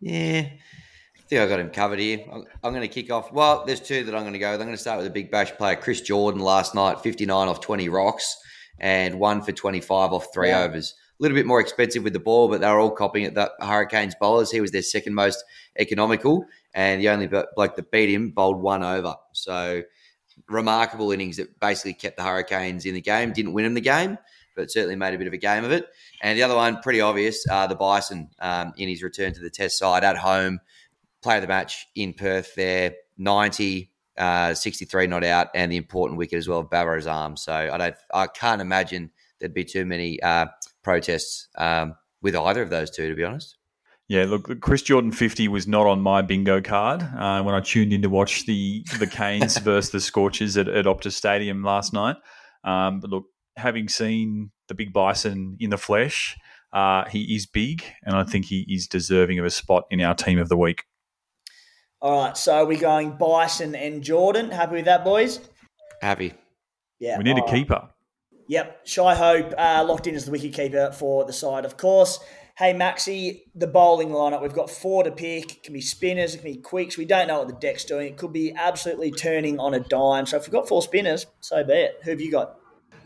Yeah, I think I got him covered here. I'm, going to kick off. Well, there's two that I'm going to go with. I'm going to start with the big bash player, Chris Jordan, last night, 59 off 20 rocks and one for 25 off three yeah. overs. A little bit more expensive with the ball, but they were all copying at the Hurricanes bowlers. He was their second most economical, and the only bloke that beat him bowled one over. So remarkable innings that basically kept the Hurricanes in the game. Didn't win them the game, but certainly made a bit of a game of it. And the other one, pretty obvious, uh, the Bison um, in his return to the Test side at home, play of the match in Perth there, 90, uh, 63 not out, and the important wicket as well of Babar Azam. So I don't, I can't imagine there'd be too many uh, protests um, with either of those two, to be honest. Yeah, look, Chris Jordan 50 was not on my bingo card uh, when I tuned in to watch the the Canes versus the Scorchers at, at Optus Stadium last night. Um, but look, having seen the big bison in the flesh, uh, he is big, and I think he is deserving of a spot in our team of the week. All right, so we're going Bison and Jordan. Happy with that, boys? Happy. Yeah. We need a keeper. Yep. Shai Hope uh, locked in as the wicket keeper for the side, of course. Hey, Maxi, the bowling lineup. We've got four to pick. It can be spinners, it can be quicks. We don't know what the deck's doing. It could be absolutely turning on a dime. So if we've got four spinners, so be it. Who have you got?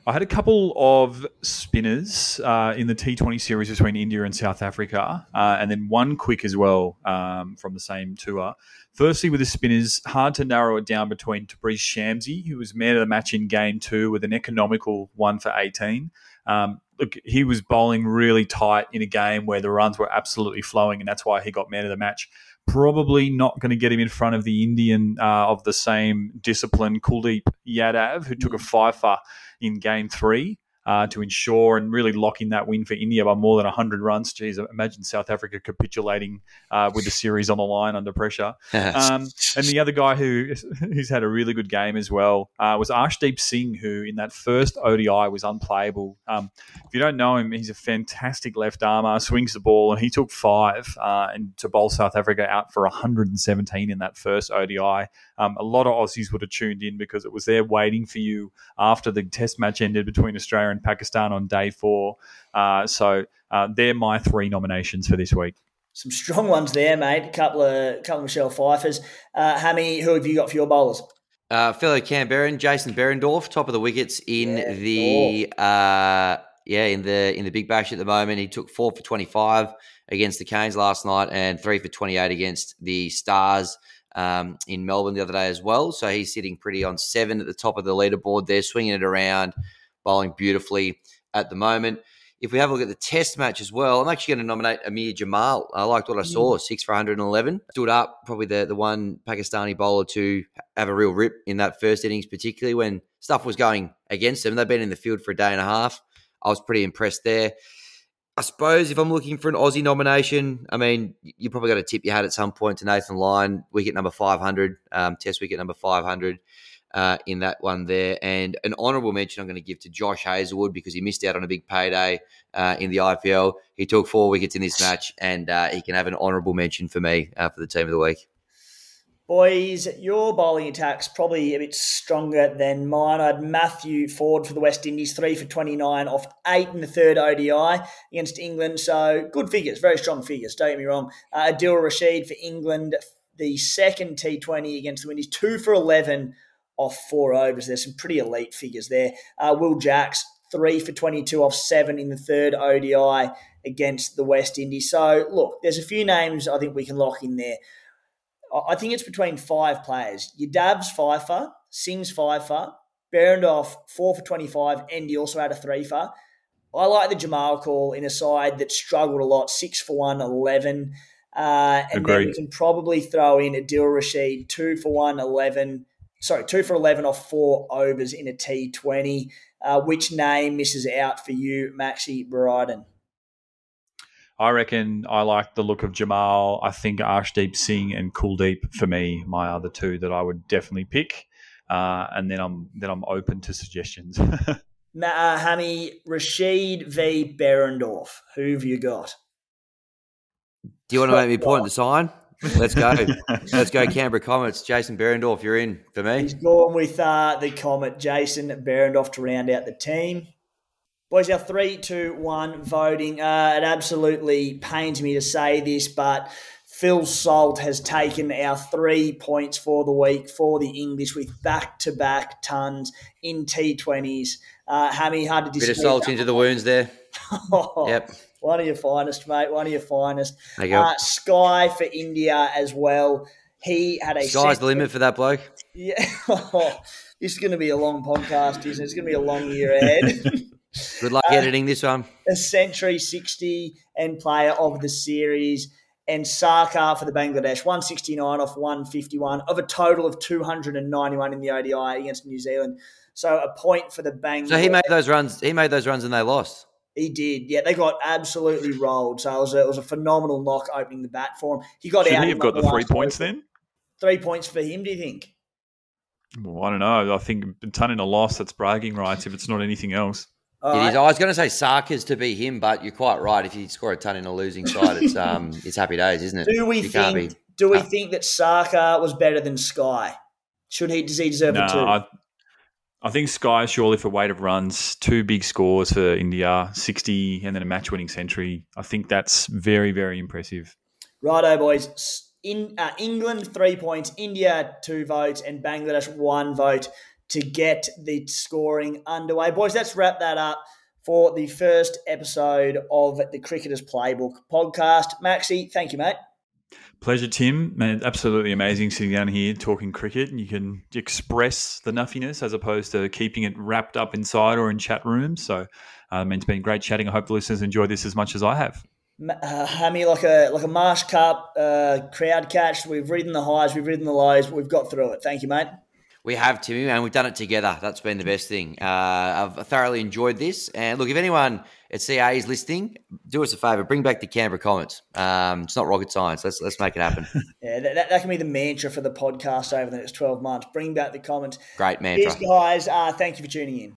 I had a couple of spinners uh, in the T20 series between India and South Africa, uh, and then one quick as well um, from the same tour. Firstly, with the spinners, hard to narrow it down between Tabriz Shamsi, who was man of the match in game two with an economical one for 18. Um, look, he was bowling really tight in a game where the runs were absolutely flowing, and that's why he got man of the match. Probably not going to get him in front of the Indian uh, of the same discipline, Kuldeep Yadav, who took a fifer in game three uh, to ensure and really lock in that win for India by more than 100 runs. Geez, imagine South Africa capitulating uh, with the series on the line under pressure. Um, and the other guy who who's had a really good game as well uh, was Arshdeep Singh, who in that first ODI was unplayable. Um, if you don't know him, he's a fantastic left armer, swings the ball, and he took five uh, and to bowl South Africa out for 117 in that first ODI. Um, a lot of Aussies would have tuned in because it was there waiting for you after the test match ended between Australia and Pakistan on day four. Uh, so uh, they're my three nominations for this week. Some strong ones there, mate. A couple of couple of Michelle Pfeiffer's. Uh, Hammy, who have you got for your bowlers? Uh, fellow Canberran, Jason Behrendorff, top of the wickets in yeah, the uh, yeah in the in the Big Bash at the moment. He took four for twenty five against the Canes last night and three for twenty eight against the Stars um, in Melbourne the other day as well. So he's sitting pretty on seven at the top of the leaderboard there, swinging it around, bowling beautifully at the moment. If we have a look at the test match as well, I'm actually going to nominate Amir Jamal. I liked what I saw, mm. six for 111. Stood up, probably the, the one Pakistani bowler to have a real rip in that first innings, particularly when stuff was going against them. They've been in the field for a day and a half. I was pretty impressed there. I suppose if I'm looking for an Aussie nomination, I mean, you probably got to tip your hat at some point to Nathan Lyon, wicket number 500, um, test wicket number 500 uh, in that one there. And an honourable mention I'm going to give to Josh Hazlewood because he missed out on a big payday uh, in the IPL. He took four wickets in this match, and uh, he can have an honourable mention for me uh, for the team of the week. Boys, your bowling attack's probably a bit stronger than mine. I had Matthew Ford for the West Indies, three for 29 off eight in the third ODI against England. So good figures, very strong figures, don't get me wrong. Uh, Adil Rashid for England, the second T20 against the Windies, two for 11 off four overs. There's some pretty elite figures there. Uh, Will Jacks, three for 22 off seven in the third ODI against the West Indies. So look, there's a few names I think we can lock in there. I think it's between five players. Your Dabs Pfeiffer, Sings Pfeiffer, Behrendorff four for 25, and he also had a three for. I like the Jamal call in a side that struggled a lot, six for one, 11. Uh, and Agreed. then we can probably throw in Adil Rashid, two for one, 11. Sorry, two for 11 off four overs in a T20. Uh, which name misses out for you, Maxi Bryden? I reckon I like the look of Jamal. I think Arshdeep Singh and Kuldeep for me, my other two that I would definitely pick. Uh, and then I'm then I'm open to suggestions. uh, Hammy, Rashid v Behrendorff. Who have you got? Do you want to make me point the sign? Let's go. Let's go, Canberra Comets. Jason Behrendorff, you're in for me. He's going with uh, the Comet, Jason Behrendorff, to round out the team. Boys, our three, two, one voting. Uh, it absolutely pains me to say this, but Phil Salt has taken our three points for the week for the English with back to back tons in T20s. Uh, Hammy, hard to disagree. Bit of salt into the wounds there. oh, yep. One of your finest, mate. One of your finest. There you Uh, Sky for India as well. He had a sky's the limit for that bloke. Yeah, this is going to be a long podcast, isn't it? It's going to be a long year ahead. Good luck uh, editing this one. A century, sixty, and player of the series and Sarkar for the Bangladesh, 169 off 151 of a total of 291 in the ODI against New Zealand. So a point for the Bangladesh. So he made those runs. He made those runs and they lost. He did. Yeah, they got absolutely rolled. So it was a, it was a phenomenal knock opening the bat for him. He got Should out. he have got the three points then? Three points for him. Do you think? Well, I don't know. I think a ton in a loss. That's bragging rights if it's not anything else. It is. I was going to say Sarkar's to be him, but you're quite right. If you score a ton in a losing side, it's um, it's happy days, isn't it? Do we you think? Be, do we uh, think that Sarkar was better than Sky? Should he? Does he deserve no, it too? I, I think Sky surely for weight of runs, two big scores for India, sixty, and then a match-winning century. I think that's very, very impressive. Righto, boys. In uh, England, three points. India, two votes, and Bangladesh, one vote to get the scoring underway. Boys, let's wrap that up for the first episode of the Cricketers Playbook podcast. Maxi, thank you, mate. Pleasure, Tim. Man, absolutely amazing sitting down here talking cricket. And you can express the nuffiness as opposed to keeping it wrapped up inside or in chat rooms. So, I mean, it's been great chatting. I hope the listeners enjoy this as much as I have. Uh, Hammy, like a like a Marsh Cup uh, crowd catch. We've ridden the highs, we've ridden the lows, but we've got through it. Thank you, mate. We have, Timmy, and we've done it together. That's been the best thing. Uh, I've thoroughly enjoyed this. And look, if anyone at CA is listening, do us a favour, bring back the Canberra Comets. Um, it's not rocket science. Let's let's make it happen. yeah, that, that, can be the mantra for the podcast over the next 12 months. Bring back the Comets. Great mantra. Cheers, guys. Uh, thank you for tuning in.